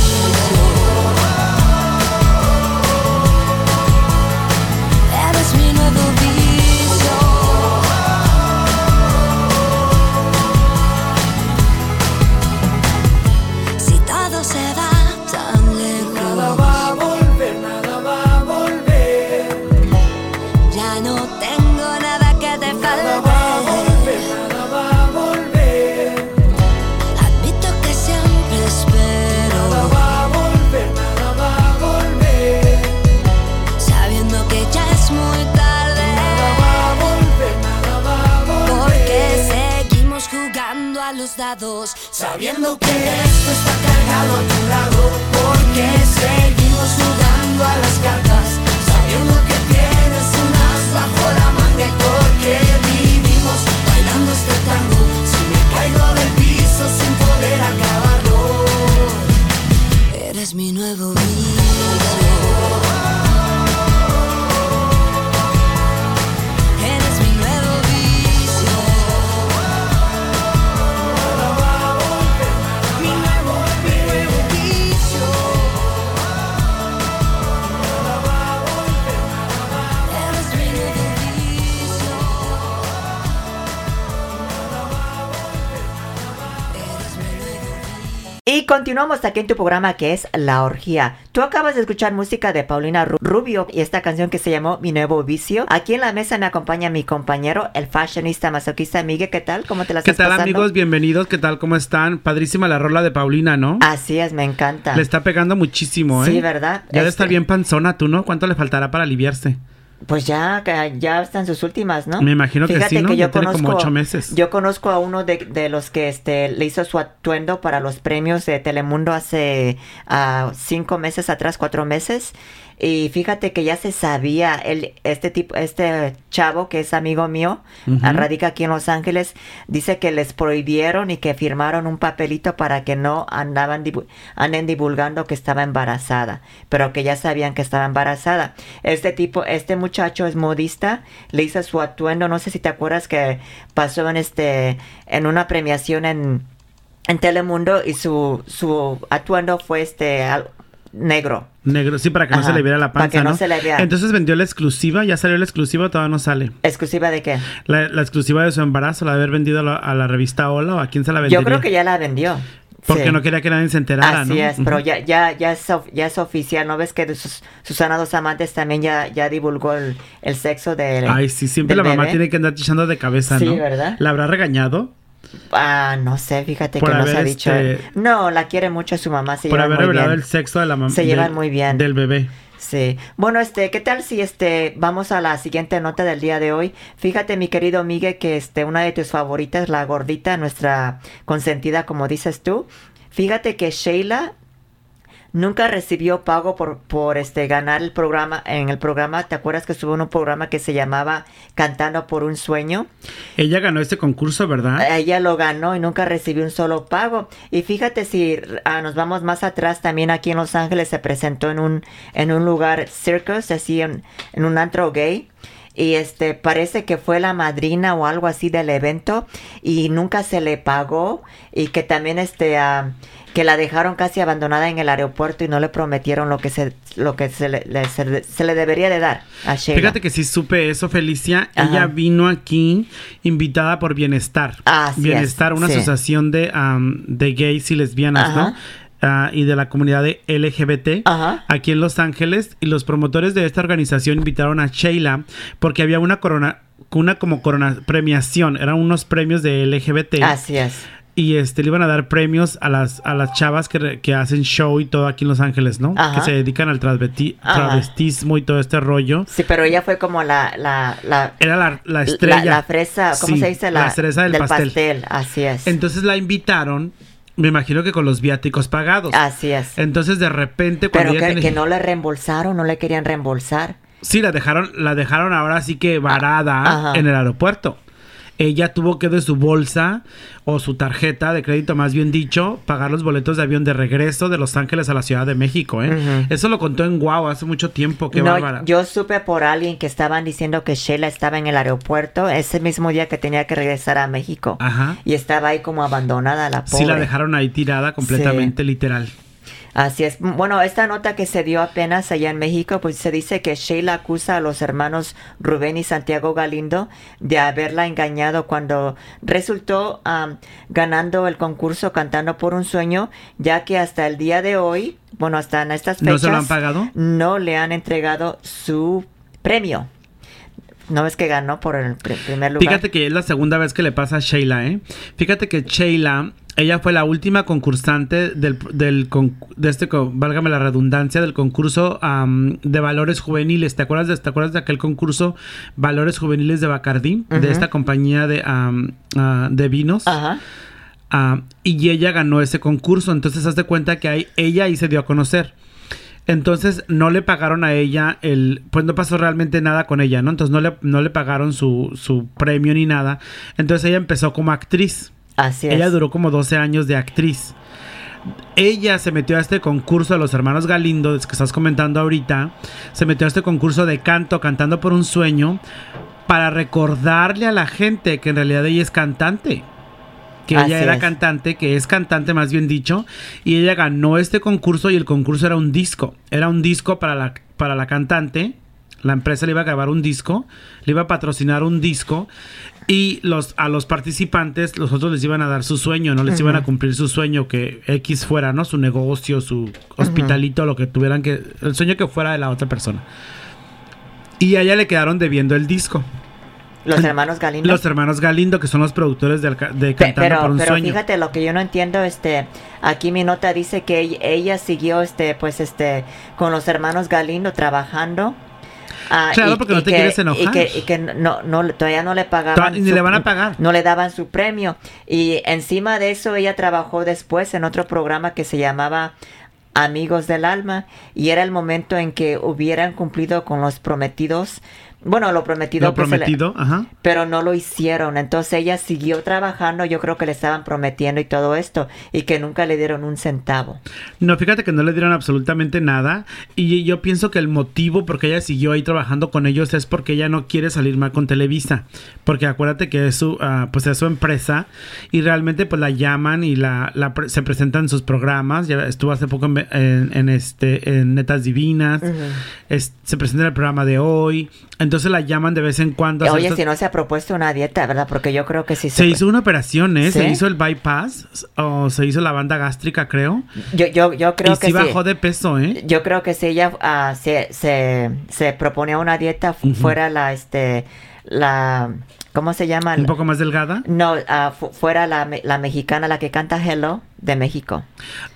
Aquí en tu programa que es La Orgía. Tú acabas de escuchar música de Paulina Ru- Rubio y esta canción que se llamó Mi Nuevo Vicio. Aquí en la mesa me acompaña mi compañero, el fashionista masoquista Miguel. ¿Qué tal? ¿Cómo te la ¿Qué estás tal pasando? amigos? Bienvenidos, ¿qué tal? ¿Cómo están? Padrísima la rola de Paulina, ¿no? Así es, me encanta. Le está pegando muchísimo, ¿eh? Sí, ¿verdad? Ya de Este- estar bien panzona tú, ¿no? ¿Cuánto le faltará para aliviarse? Pues ya, que ya están sus últimas, ¿no? Me imagino que sí, ¿no? Ya tiene como ocho meses. Yo conozco a uno de, de los que este, le hizo su atuendo para los premios de Telemundo hace ah, cinco meses atrás, cuatro meses. Y fíjate que ya se sabía, el, este tipo, este chavo que es amigo mío, ah, radica aquí en Los Ángeles, dice que les prohibieron y que firmaron un papelito para que no andaban divu- anden divulgando que estaba embarazada, pero que ya sabían que estaba embarazada. Este tipo, este muchacho es modista, le hizo su atuendo, no sé si te acuerdas que pasó en este, en una premiación en, en Telemundo y su, su atuendo fue este negro. Negro, sí, para que no se le viera la para panza, que no ¿no? se le vea. Entonces vendió la exclusiva, ya salió la exclusiva, todavía no sale. ¿Exclusiva de qué? La, la exclusiva de su embarazo, la de haber vendido a la, a la revista Hola o a quién se la vendería. Yo creo que ya la vendió. Porque Sí. no quería que nadie se enterara, Así ¿no? es, pero ya, ya, ya, es, ya es oficial, ¿no ves que sus, Susana Dos Amantes también ya, ya divulgó el, el sexo de Ay, sí, siempre la mamá tiene que andar echando de cabeza, Sí, ¿no? ¿verdad? ¿La habrá regañado? Ah, no sé, fíjate Por que no se ha dicho. este, No, la quiere mucho su mamá, se por llevan haber muy bien. el sexo de la mamá. Se llevan muy bien. Del bebé. Sí. Bueno, este, ¿qué tal si este vamos a la siguiente nota del día de hoy? Fíjate, mi querido Miguel, que este una de tus favoritas, la gordita, nuestra consentida, como dices tú. Fíjate que Sheila nunca recibió pago por, por este ganar el programa en el programa. ¿Te acuerdas que estuvo en un programa que se llamaba Cantando por un sueño? Ella ganó este concurso, ¿verdad? Ella lo ganó y nunca recibió un solo pago. Y fíjate si ah, nos vamos más atrás, también aquí en Los Ángeles se presentó en un, en un lugar circus, así en, en un antro gay. Y este parece que fue la madrina o algo así del evento y nunca se le pagó y que también este ah, que la dejaron casi abandonada en el aeropuerto y no le prometieron lo que se lo que se le, le- se, le- se le debería de dar a Sheila. Fíjate que sí supe eso, Felicia. Ajá. Ella vino aquí invitada por Bienestar. Así Bienestar, es, una sí. asociación de, am, de gays y lesbianas, Ajá. ¿no? Ah, y de la comunidad de LGBT Ajá. aquí en Los Ángeles. Y los promotores de esta organización invitaron a Sheila porque había una corona, una como corona premiación, eran unos premios de LGBT. Así es. Y este le iban a dar premios a las a las chavas que, que hacen show y todo aquí en Los Ángeles, ¿no? Ajá. Que se dedican al Ajá. travestismo y todo este rollo. Sí, pero ella fue como la, la, la, Era la, la estrella. la, la fresa, ¿cómo Sí, se dice? La, cereza del, pastel. Así es. Entonces la invitaron, me imagino que con los viáticos pagados. Así es. Entonces de repente cuando Pero que, no le reembolsaron, no le querían reembolsar. Sí, la dejaron, la dejaron ahora sí que varada en el aeropuerto. Ella tuvo que de su bolsa o su tarjeta de crédito, más bien dicho, pagar los boletos de avión de regreso de Los Ángeles a la Ciudad de México. ¿eh? Eso lo contó en Guau hace mucho tiempo. Qué no, bárbara. yo supe por alguien que estaban diciendo que Sheila estaba en el aeropuerto ese mismo día que tenía que regresar a México. Ajá. Y estaba ahí como abandonada la pobre. Sí, la dejaron ahí tirada completamente, literal. Así es. Bueno, esta nota que se dio apenas allá en México, pues se dice que Sheila acusa a los hermanos Rubén y Santiago Galindo de haberla engañado cuando resultó am, ganando el concurso Cantando por un Sueño, ya que hasta el día de hoy, bueno, hasta en estas fechas... ¿No se lo han pagado? No le han entregado su premio. ¿No ves que ganó por el pr- primer lugar? Fíjate que es la segunda vez que le pasa a Sheila, ¿eh? Fíjate que Sheila, ella fue la última concursante del, del de este, válgame la redundancia, del concurso am, de valores juveniles. ¿Te acuerdas, de, ¿Te acuerdas de aquel concurso Valores Juveniles de Bacardí? De esta compañía de, am, ah, de vinos. Ajá. Ah, y ella ganó ese concurso. Entonces, haz de cuenta que ahí, ella ahí se dio a conocer. Entonces no le pagaron a ella el, pues no pasó realmente nada con ella, ¿no? Entonces no le, no le pagaron su, su premio ni nada. Entonces ella empezó como actriz. Así es. Ella duró como 12 años de actriz. Ella se metió a este concurso de los hermanos Galindo, que estás comentando ahorita. Se metió a este concurso de canto, cantando por un sueño, para recordarle a la gente que en realidad ella es cantante que Así ella era es. cantante, que es cantante más bien dicho, y ella ganó este concurso y el concurso era un disco, era un disco para la, para la cantante, la empresa le iba a grabar un disco, le iba a patrocinar un disco y los, a los participantes los otros les iban a dar su sueño, no les iban a cumplir su sueño que X fuera, ¿no? Su negocio, su hospitalito, lo que tuvieran que, el sueño que fuera de la otra persona. Y a ella le quedaron debiendo el disco. Los hermanos Galindo. Los hermanos Galindo, que son los productores de, de Cantando pero, por un pero Sueño. fíjate lo que yo no entiendo este aquí mi nota dice que ella, ella siguió este pues este con los hermanos Galindo trabajando ah, Claro, porque no te que- quieres enojar. y que, y que no, no todavía no le pagaban ni le van a pagar. no le daban su premio y encima de eso ella trabajó después en otro programa que se llamaba Amigos del Alma y era el momento en que hubieran cumplido con los prometidos bueno lo prometido Lo le- prometido, ajá. pero no lo hicieron. Entonces ella siguió trabajando, yo creo que le estaban prometiendo y todo esto, y que nunca le dieron un centavo. No, fíjate que no le dieron absolutamente nada. Y yo pienso que el motivo por qué ella siguió ahí trabajando con ellos es porque ella no quiere salir mal con Televisa. Porque acuérdate que es su, ah, pues es su empresa. Y realmente pues la llaman y la, la pre- se presentan en sus programas. Ya estuvo hace poco en, en- en este, en Netas Divinas. Es- se presenta en el programa de hoy. Entonces la llaman de vez en cuando. Oye, si no se ha propuesto una dieta, ¿verdad? Porque yo creo que sí Se hizo una operación, ¿eh? Se ¿Sí? hizo el bypass o se hizo la banda gástrica, creo. Yo, yo, yo creo y que sí bajó de peso, ¿eh? Yo creo que si ella ah, se, se, se proponía una dieta, fu- fuera la, este, la, ¿cómo se llama? Un poco más delgada. No, fu- fuera la, la mexicana, la que canta Hello, de México.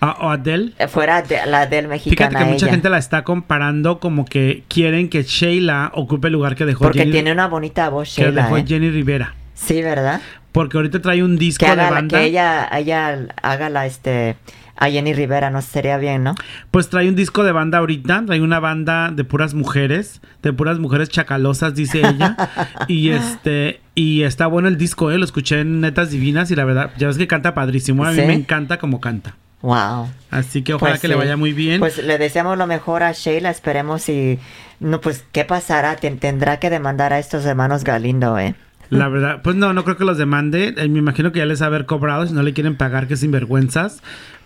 Ah, o Adele. Eh, Fuera de, la del Fíjate mexicana que mucha ella. gente la está comparando como que quieren que Sheila ocupe el lugar que dejó Porque Jenny, tiene una bonita voz, que Sheila, dejó ¿eh? Jenny Rivera. Sí, ¿verdad? Porque ahorita trae un disco que de haga banda. que ella, ella haga la este a Jenny Rivera, no sería bien, ¿no? Pues trae un disco de banda ahorita, trae una banda de puras mujeres, de puras mujeres chacalosas, dice ella. y este, y está bueno el disco, eh, lo escuché en Netas Divinas y la verdad, ya ves que canta padrísimo, a mí ¿Sí? me encanta como canta. Wow. Así que ojalá Pues que le sí. vaya muy bien. Pues le deseamos lo mejor a Sheila, esperemos y no pues qué pasará, Ten- tendrá que demandar a estos hermanos Galindo, eh. La verdad, pues no, no creo que los demande. Eh, me imagino que ya les ha haber cobrado, si no le quieren pagar, que sinvergüenzas.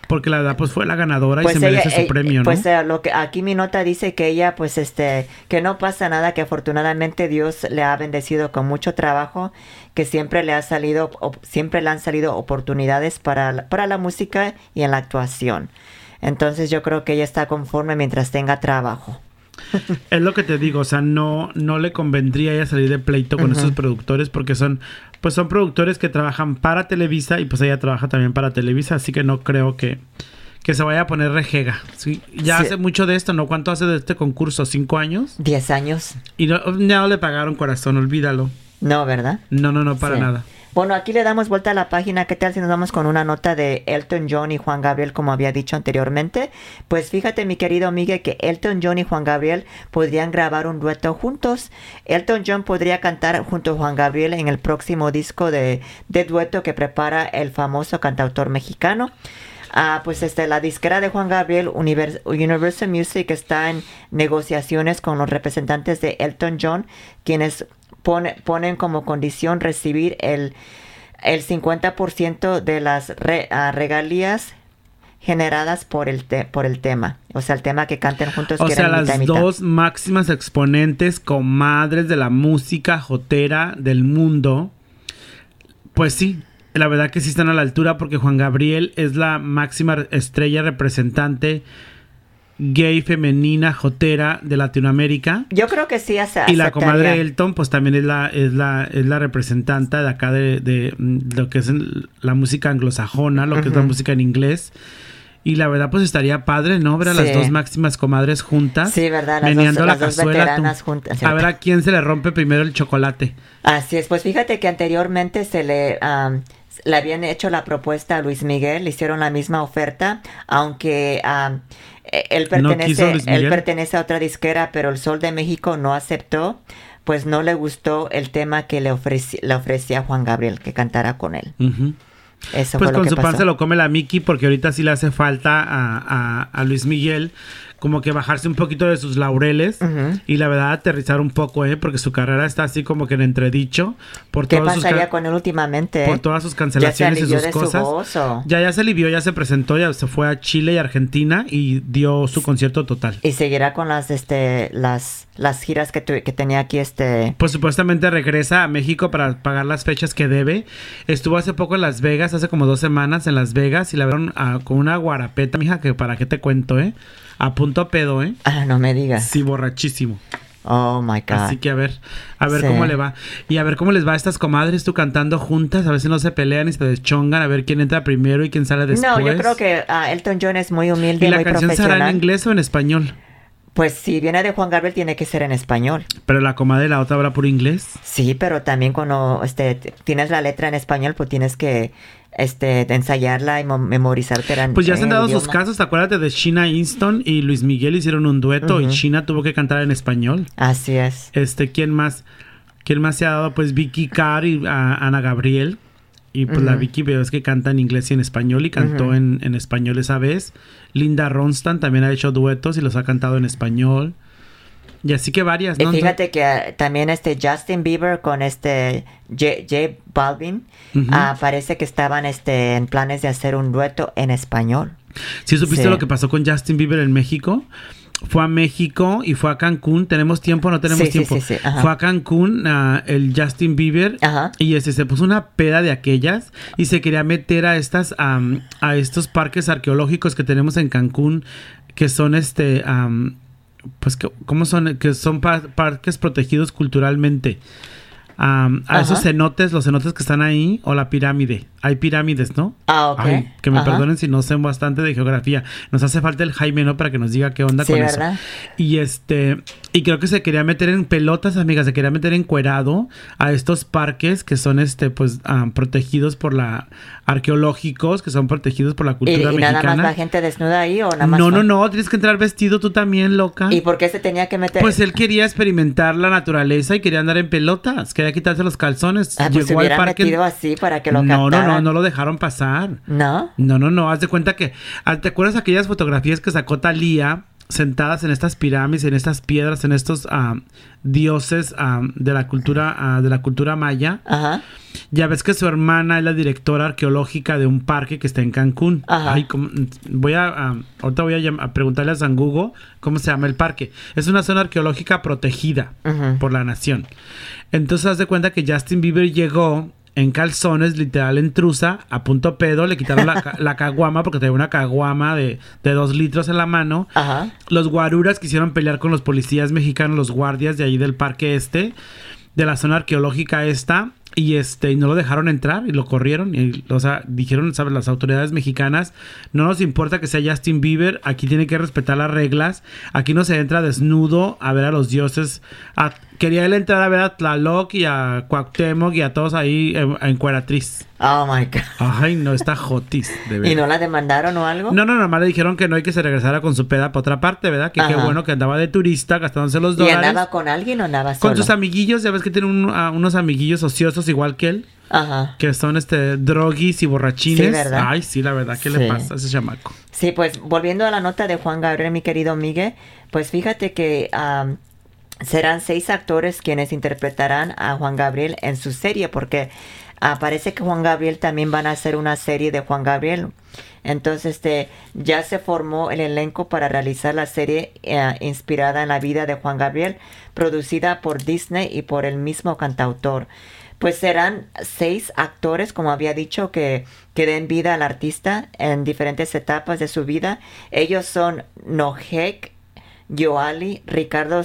Porque la verdad, pues fue la ganadora y se merece su eh, premio, ¿no? Pues lo que aquí mi nota dice que ella, pues este, que no pasa nada, que afortunadamente Dios le ha bendecido con mucho trabajo, que siempre le ha salido, siempre le han salido oportunidades para, la- para la música y en la actuación. Entonces yo creo que ella está conforme mientras tenga trabajo. Es lo que te digo, o sea, no, no le convendría a ella salir de pleito con esos productores porque son, pues son productores que trabajan para Televisa y pues ella trabaja también para Televisa, así que no creo que, que se vaya a poner rejega. Sí, ya Sí. hace mucho de esto, ¿no? ¿Cuánto hace de este concurso? ¿Cinco años? Diez años. Y no, no le pagaron corazón, olvídalo. No, ¿verdad? No, no, no, para Sí. nada. Bueno, aquí le damos vuelta a la página. ¿Qué tal si nos vamos con una nota de Elton John y Juan Gabriel, como había dicho anteriormente? Pues fíjate, mi querido Miguel, que Elton John y Juan Gabriel podrían grabar un dueto juntos. Elton John podría cantar junto a Juan Gabriel en el próximo disco de, de dueto que prepara el famoso cantautor mexicano. Ah, pues este, la disquera de Juan Gabriel, Univers- Universal Music, está en negociaciones con los representantes de Elton John, quienes pone- ponen como condición recibir el, el 50% de las re- ah, regalías generadas por el, te- por el tema. O sea, el tema que canten juntos. O que sea, mitad las mitad. dos máximas exponentes comadres de la música jotera del mundo. Pues sí, la verdad que sí están a la altura porque Juan Gabriel es la máxima estrella representante gay femenina jotera de Latinoamérica. Yo creo que sí ace- Y la comadre Elton, pues también es la, es la, es la representante de acá de, de, lo que es la música anglosajona, lo que es la música en inglés. Y la verdad, pues estaría padre, ¿no? Ver a las dos máximas comadres juntas. Sí, ¿verdad? Las meneando dos- la las dos cazuela, veteranas juntas. A ver a quién se le rompe primero el chocolate. Así es, pues fíjate que anteriormente se le am, le habían hecho la propuesta a Luis Miguel, le hicieron la misma oferta, aunque eh, él, ¿No pertenece, él pertenece a otra disquera, pero el Sol de México no aceptó, pues no le gustó el tema que le, ofreci- le ofrecía Juan Gabriel, que cantara con él. Ujú. Eso Pues fue lo con que su pan pasó. se lo come la Mickey porque ahorita sí le hace falta a, a- a Luis Miguel como que bajarse un poquito de sus laureles y la verdad aterrizar un poco, ¿eh? Porque su carrera está así como que en entredicho por ¿Qué todas pasaría con él últimamente? por todas sus cancelaciones y sus de su cosas. voz, o- Ya ya se alivió, ya se presentó, ya se fue a Chile y Argentina y dio su concierto total. Y seguirá con las, este, las, las giras que, tu- que tenía aquí, este... Pues supuestamente regresa a México para pagar las fechas que debe. Estuvo hace poco en Las Vegas, hace como dos semanas en Las Vegas y la vieron ah, con una guarapeta, mija, que para qué te cuento, ¿eh? A punto pedo, ¿eh? Ah, no me digas. Sí, borrachísimo. Oh, my God. Así que a ver, a ver Sí. cómo le va. Y a ver cómo les va a estas comadres tú cantando juntas, a ver si no se pelean y se deschongan, a ver quién entra primero y quién sale después. No, yo creo que ah, Elton John es muy humilde, ¿Y la muy canción será profesional. en inglés o en español? Pues si viene de Juan Gabriel tiene que ser en español. Pero la comadre la otra habla por inglés. Sí, pero también cuando este, tienes la letra en español, pues tienes que este, ensayarla y en Pues ya se han dado sus casos, acuérdate de Sheena Easton y Luis Miguel hicieron un dueto y. Sheena tuvo que cantar en español. Así es. Este, ¿quién más? ¿Quién más se ha dado? Pues Vicky Carr y ah, Ana Gabriel. Y pues la. Vicky veo es que canta en inglés y en español y cantó en, en español esa vez. Linda Ronstadt también ha hecho duetos y los ha cantado en español. Y así que varias, Y fíjate que ah, también este Justin Bieber con este J, J Balvin Ujú. ah, parece que estaban este, en planes de hacer un dueto en español. ¿Sí supiste Sí. lo que pasó con Justin Bieber en México? Fue a México y fue a Cancún. ¿Tenemos tiempo? No tenemos Sí, tiempo. sí, sí. Fue a Cancún ah, el Justin Bieber Ajá. y este se puso una peda de aquellas y se quería meter a estas am, a estos parques arqueológicos que tenemos en Cancún que son este am, pues que- cómo son que son pa- parques protegidos culturalmente. A esos cenotes, los cenotes que están ahí, o la pirámide. Hay pirámides, ¿no? Ah, ok. Ay, que me Ajá. perdonen si no sé bastante de geografía. Nos hace falta el Jaime, ¿no? Para que nos diga qué onda Sí, con ¿verdad? eso. Y este, y creo que se quería meter en pelotas, amigas, se quería meter encuerado a estos parques que son este, pues, ah, protegidos por la arqueológicos, que son protegidos por la ¿Y, cultura y nada mexicana. más la gente desnuda ahí o nada más? no, no, no, tienes que entrar vestido tú también, loca. ¿Y por qué se tenía que meter? Pues él quería experimentar la naturaleza y quería andar en pelotas, quería quitarse los calzones. Ah, pues se Llegó al hubieran parque. metido así para que lo no, no, no, no lo dejaron pasar. ¿No? No, no, no, haz de cuenta que, ah, ¿te acuerdas aquellas fotografías que sacó Talía sentadas en estas pirámides, en estas piedras, en estos ah, dioses ah, de la cultura de la cultura maya? Ajá. Ya ves que su hermana es la directora arqueológica de un parque que está en Cancún. Ajá. Ay, ¿cómo? voy a, ah, ahorita voy a, preguntarle a San Google cómo se llama el parque. Es una zona arqueológica protegida por la nación. Entonces haz de cuenta que Justin Bieber llegó en calzones, literal en trusa, a punto pedo, le quitaron la, ca- la caguama porque tenía una caguama de, de dos litros en la mano. Ajá. Los guaruras quisieron pelear con los policías mexicanos, los guardias de ahí del parque este, de la zona arqueológica esta, y este, y no lo dejaron entrar y lo corrieron. Y, o sea, dijeron, ¿sabes? Las autoridades mexicanas, no nos importa que sea Justin Bieber, aquí tiene que respetar las reglas, aquí no se entra desnudo a ver a los dioses. A- quería él entrar a ver a Tlaloc y a Cuauhtémoc y a todos ahí en, en Cueratriz. Oh my God. Ay, no, está jotis, de ¿Y verdad. no la demandaron o algo? No, no, nomás le dijeron que no hay que se regresara con su peda para otra parte, ¿verdad? Que qué Ajá. bueno que andaba de turista gastándose los ¿Y dólares. andaba con alguien o andaba Con solo? sus amiguillos, ya ves que tiene un- a unos amiguillos ociosos igual que él, Ajá. que son este droguis y borrachines. Sí, ¿verdad? Ay, sí, la verdad, ¿qué le pasa a ese chamaco? Sí, pues volviendo a la nota de Juan Gabriel, mi querido Miguel, pues fíjate que am, serán seis actores quienes interpretarán a Juan Gabriel en su serie, porque ah, parece que Juan Gabriel también van a hacer una serie de Juan Gabriel. Entonces, este, ya se formó el elenco para realizar la serie eh, inspirada en la vida de Juan Gabriel, producida por Disney y por el mismo cantautor. Pues serán seis actores, como había dicho, que, que den vida al artista en diferentes etapas de su vida. Ellos son Nojek, Yoali, Ricardo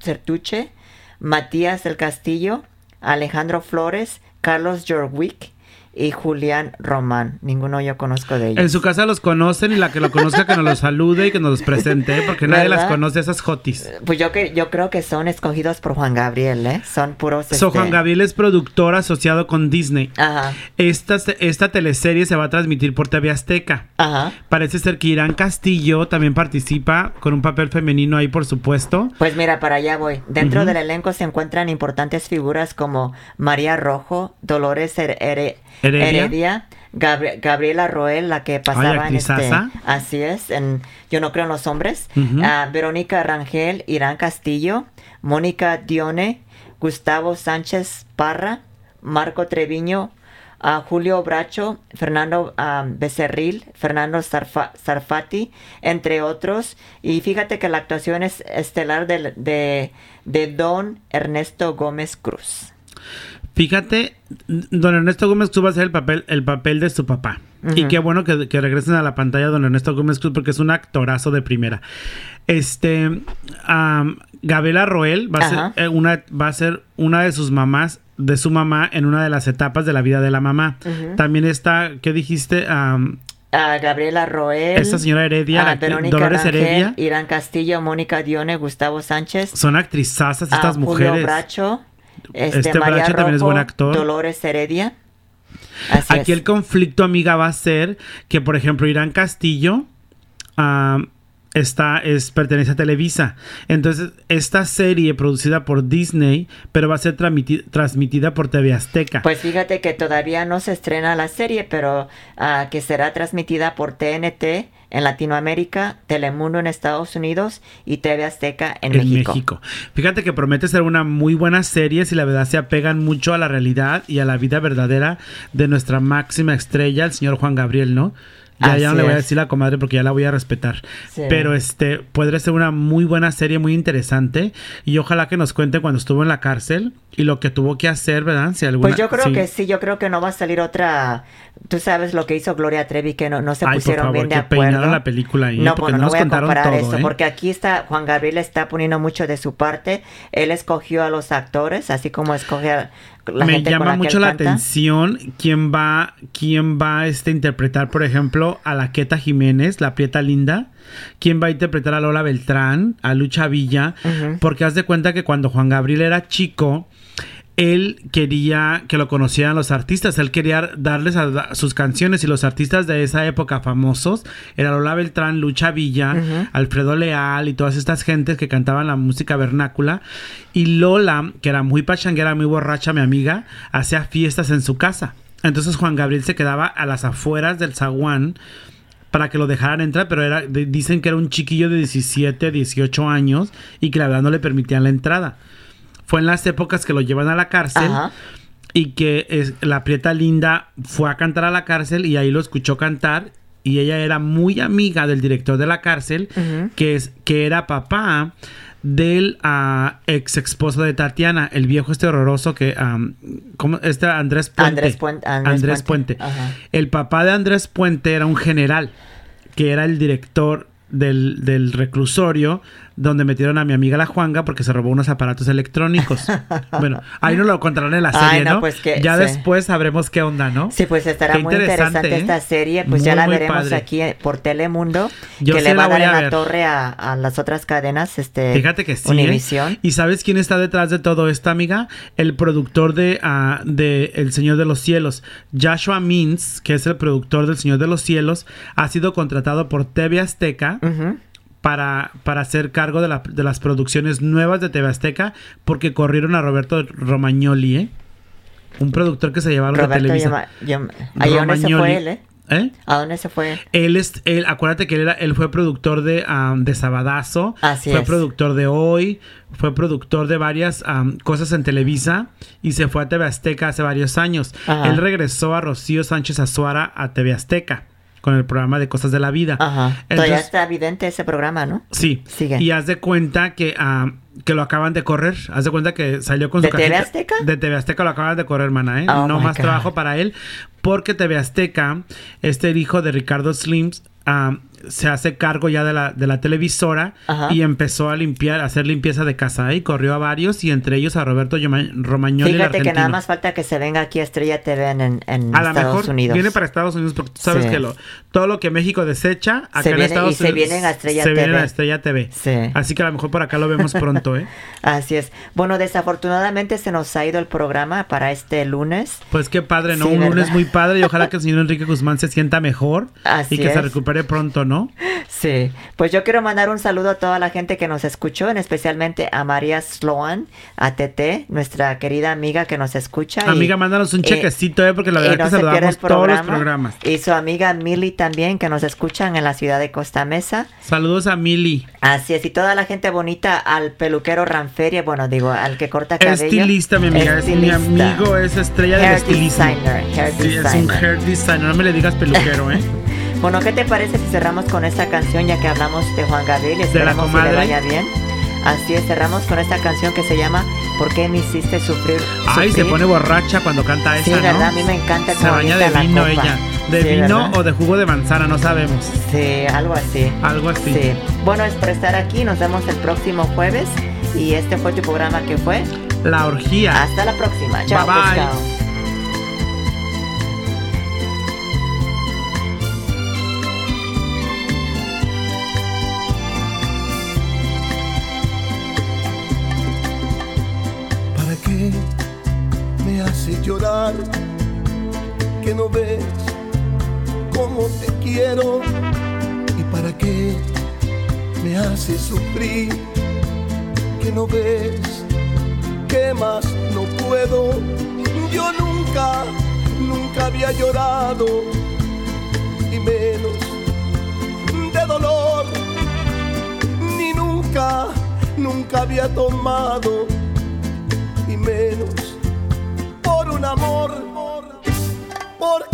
Certuche, Matías del Castillo, Alejandro Flores, Carlos Jorwick y Julián Román. Ninguno yo conozco de ellos. En su casa los conocen y la que lo conozca que nos los salude y que nos los presente, ¿eh? porque nadie las conoce esas jotis. Pues yo que yo creo que son escogidos por Juan Gabriel, ¿eh? Son puros. So, este- Juan Gabriel es productor asociado con Disney. Ajá, Esta, esta teleserie se va a transmitir por TV Azteca. ajá. Parece ser que Irán Castillo también participa con un papel femenino ahí, por supuesto. Pues mira, para allá voy. Dentro del elenco se encuentran importantes figuras como María Rojo, Dolores Her- Here- Heredia. Heredia, Gabri- Gabriela Roel, la que pasaba en este. Así es, en Yo no creo en los hombres. Ah, Verónica Rangel, Irán Castillo, Mónica Dione, Gustavo Sánchez Parra, Marco Treviño, a Julio Bracho, Fernando ah, Becerril, Fernando Zarfa- Zarfati, entre otros. Y fíjate que la actuación es estelar del- de, de Don Ernesto Gómez Cruz. Fíjate, don Ernesto Gómez Cruz va a hacer el papel, el papel de su papá. Y qué bueno que, que regresen a la pantalla don Ernesto Gómez Cruz porque es un actorazo de primera. Este, am, Gabriela Roel va a, ser, eh, una, va a ser una de sus mamás, de su mamá en una de las etapas de la vida de la mamá. También está, ¿qué dijiste? A Gabriela Roel. Esta señora Heredia, a Verónica Dolores Rangel, Heredia. Irán Castillo, Mónica Dione, Gustavo Sánchez. son actrizazas a estas Julio mujeres. Bracho. Este, Este María también es buen actor. Dolores Heredia. Así Aquí es. el conflicto, amiga, va a ser que, por ejemplo, Irán Castillo está, es, pertenece a Televisa. Entonces, esta serie producida por Disney, pero va a ser transmiti- transmitida por TV Azteca. Pues fíjate que todavía no se estrena la serie, pero ah, que será transmitida por TNT en Latinoamérica, Telemundo en Estados Unidos y TV Azteca en, en México. México. Fíjate que promete ser una muy buena serie si la verdad se apegan mucho a la realidad y a la vida verdadera de nuestra máxima estrella, el señor Juan Gabriel, ¿no? Ya, ya no le voy a decir la comadre porque ya la voy a respetar. Sí. Pero este podría ser una muy buena serie, muy interesante. Y ojalá que nos cuente cuando estuvo en la cárcel y lo que tuvo que hacer, ¿verdad? Si alguna, Pues yo creo sí. que sí, yo creo que no va a salir otra. Tú sabes lo que hizo Gloria Trevi, que no, no se Ay, por pusieron favor, bien de que acuerdo. la película ahí, no, porque bueno, no no nos voy a contaron comparar todo, eso, ¿eh? porque aquí está Juan Gabriel está poniendo mucho de su parte. Él escogió a los actores, así como escoge a la me gente con llama la mucho la canta. atención quién va quién va este, a interpretar por ejemplo a la Queta Jiménez la Prieta Linda. Quién va a interpretar a Lola Beltrán a Lucha Villa porque haz de cuenta que cuando Juan Gabriel era chico él quería que lo conocieran los artistas, él quería darles a- a sus canciones y los artistas de esa época famosos era Lola Beltrán, Lucha Villa. Alfredo Leal y todas estas gentes que cantaban la música vernácula y Lola, que era muy pachanguera, muy borracha, mi amiga, hacía fiestas en su casa. Entonces Juan Gabriel se quedaba a las afueras del zaguán para que lo dejaran entrar, pero era, dicen que era un chiquillo de 17, 18 años y que la verdad no le permitían la entrada. Fue en las épocas que lo llevan a la cárcel Ajá. y que es- la Prieta Linda fue a cantar a la cárcel y ahí lo escuchó cantar y ella era muy amiga del director de la cárcel que es que era papá del ah, ex esposo de Tatiana, el viejo este horroroso que am, ¿cómo? este Andrés Puente. Andrés Puente- Andrés Puente. El papá de Andrés Puente era un general que era el director del, del reclusorio donde metieron a mi amiga la Juanga porque se robó unos aparatos electrónicos. bueno, ahí no lo contarán en la Ay, serie, no, ¿no? pues que- ya sí. después sabremos qué onda, ¿no? Sí, pues estará Qué muy interesante ¿eh? esta serie. Pues Muy, ya la veremos padre. aquí eh, por Telemundo. Yo que sí le va a dar en la ver. torre a, a las otras cadenas. Este, Fíjate que sí. ¿eh? Univisión. ¿Y sabes quién está detrás de todo esto, amiga? El productor de, ah, de El Señor de los Cielos. Joshua Means, que es el productor del Señor de los Cielos, ha sido contratado por TV Azteca. Para, para hacer cargo de, la- de las producciones nuevas de TV Azteca porque corrieron a Roberto Romagnoli, ¿eh? Un productor que se llevaron de Roberto Televisa. Yama- Yam- ¿Ahí dónde se fue él, eh? ¿Eh? ¿A dónde se fue él? Es, él, acuérdate que él, era- él fue productor de, am, de Sabadazo, Así fue es. productor de Hoy, fue productor de varias am, cosas en Televisa y se fue a TV Azteca hace varios años. Ajá. Él regresó a Rocío Sánchez Azuara a TV Azteca con el programa de Cosas de la Vida. Ajá. Todavía Entonces, está evidente ese programa, ¿no? Sí. Sigue. Y haz de cuenta que, ah, que lo acaban de correr. Haz de cuenta que salió con ¿De su TV Azteca? De TV Azteca lo acaban de correr, hermana, ¿eh? Oh no más God. trabajo para él. Porque TV Azteca, este hijo de Ricardo Slims, ah, se hace cargo ya de la, de la televisora Ajá. y empezó a limpiar, a hacer limpieza de casa y corrió a varios y entre ellos a Roberto Romagnoli, el Fíjate que nada más falta que se venga aquí a Estrella TV en, en- a Estados mejor Unidos. viene para Estados Unidos porque tú sabes Sí. que lo, todo lo que México desecha acá Se en viene- Estados y se Unidos vienen a Estrella se vienen TV. a Estrella TV. Sí. Así que a lo mejor por acá lo vemos pronto, ¿eh? Así es. Bueno, desafortunadamente se nos ha ido el programa para este lunes. Pues qué padre, ¿no? Sí, Un lunes muy padre y ojalá que el señor Enrique Guzmán se sienta mejor Así y que se recupere pronto, ¿no? Sí, pues yo quiero mandar un saludo a toda la gente que nos escuchó, en especialmente a María Sloan, a Tete, nuestra querida amiga que nos escucha. y- Amiga, mándanos un chequecito, ¿eh? Porque la verdad no que se saludamos todos los programa. programas. Y su amiga Milly también, que nos escuchan en la ciudad de Costa Mesa. Saludos a Mili. Así es, y toda la gente bonita, al peluquero Ranferia, bueno, digo, al que corta cabello. Estilista, mi amiga. Es mi amigo, es estrella del Hair estilismo. designer, hair sí, es un designer. hair designer. No me le digas peluquero, ¿eh? Bueno, ¿qué te parece si cerramos con esta canción ya que hablamos de Juan Gabriel? y Esperamos que le vaya bien. Así es, cerramos con esta canción que se llama ¿Por qué me hiciste sufrir? Ay, se sufrir? pone borracha cuando canta esa, Sí, ¿no? verdad, a mí me encanta Se baña de vino copa. ella. ¿De Sí, vino ¿verdad? o de jugo de manzana? No sabemos. Sí, algo así. Algo así. Sí. Bueno, es por estar aquí. Nos vemos el próximo jueves. Y este fue tu programa que fue. La orgía. Hasta la próxima. Chao, Bye, bye. Que no ves cómo te quiero. ¿Y para qué me haces sufrir? Que no ves que más no puedo. Yo nunca, nunca había llorado. Y menos de dolor. Ni nunca, nunca había tomado un amor. ¿Por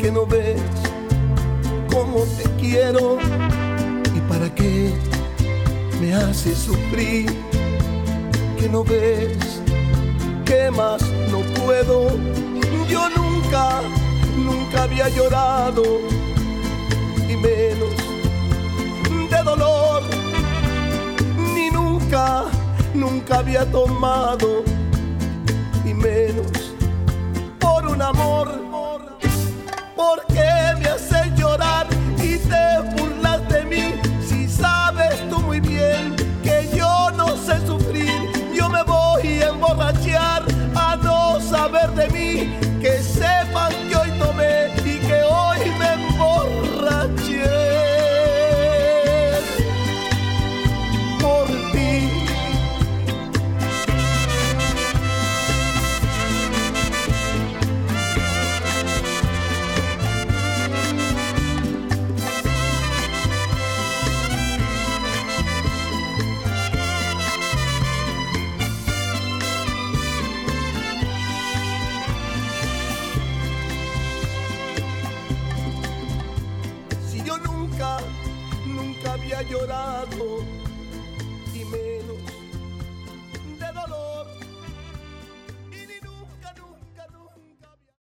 que no ves cómo te quiero y para qué me haces sufrir, que no ves que más no puedo. Yo nunca, nunca había llorado y menos de dolor, ni nunca, nunca había tomado y menos amor.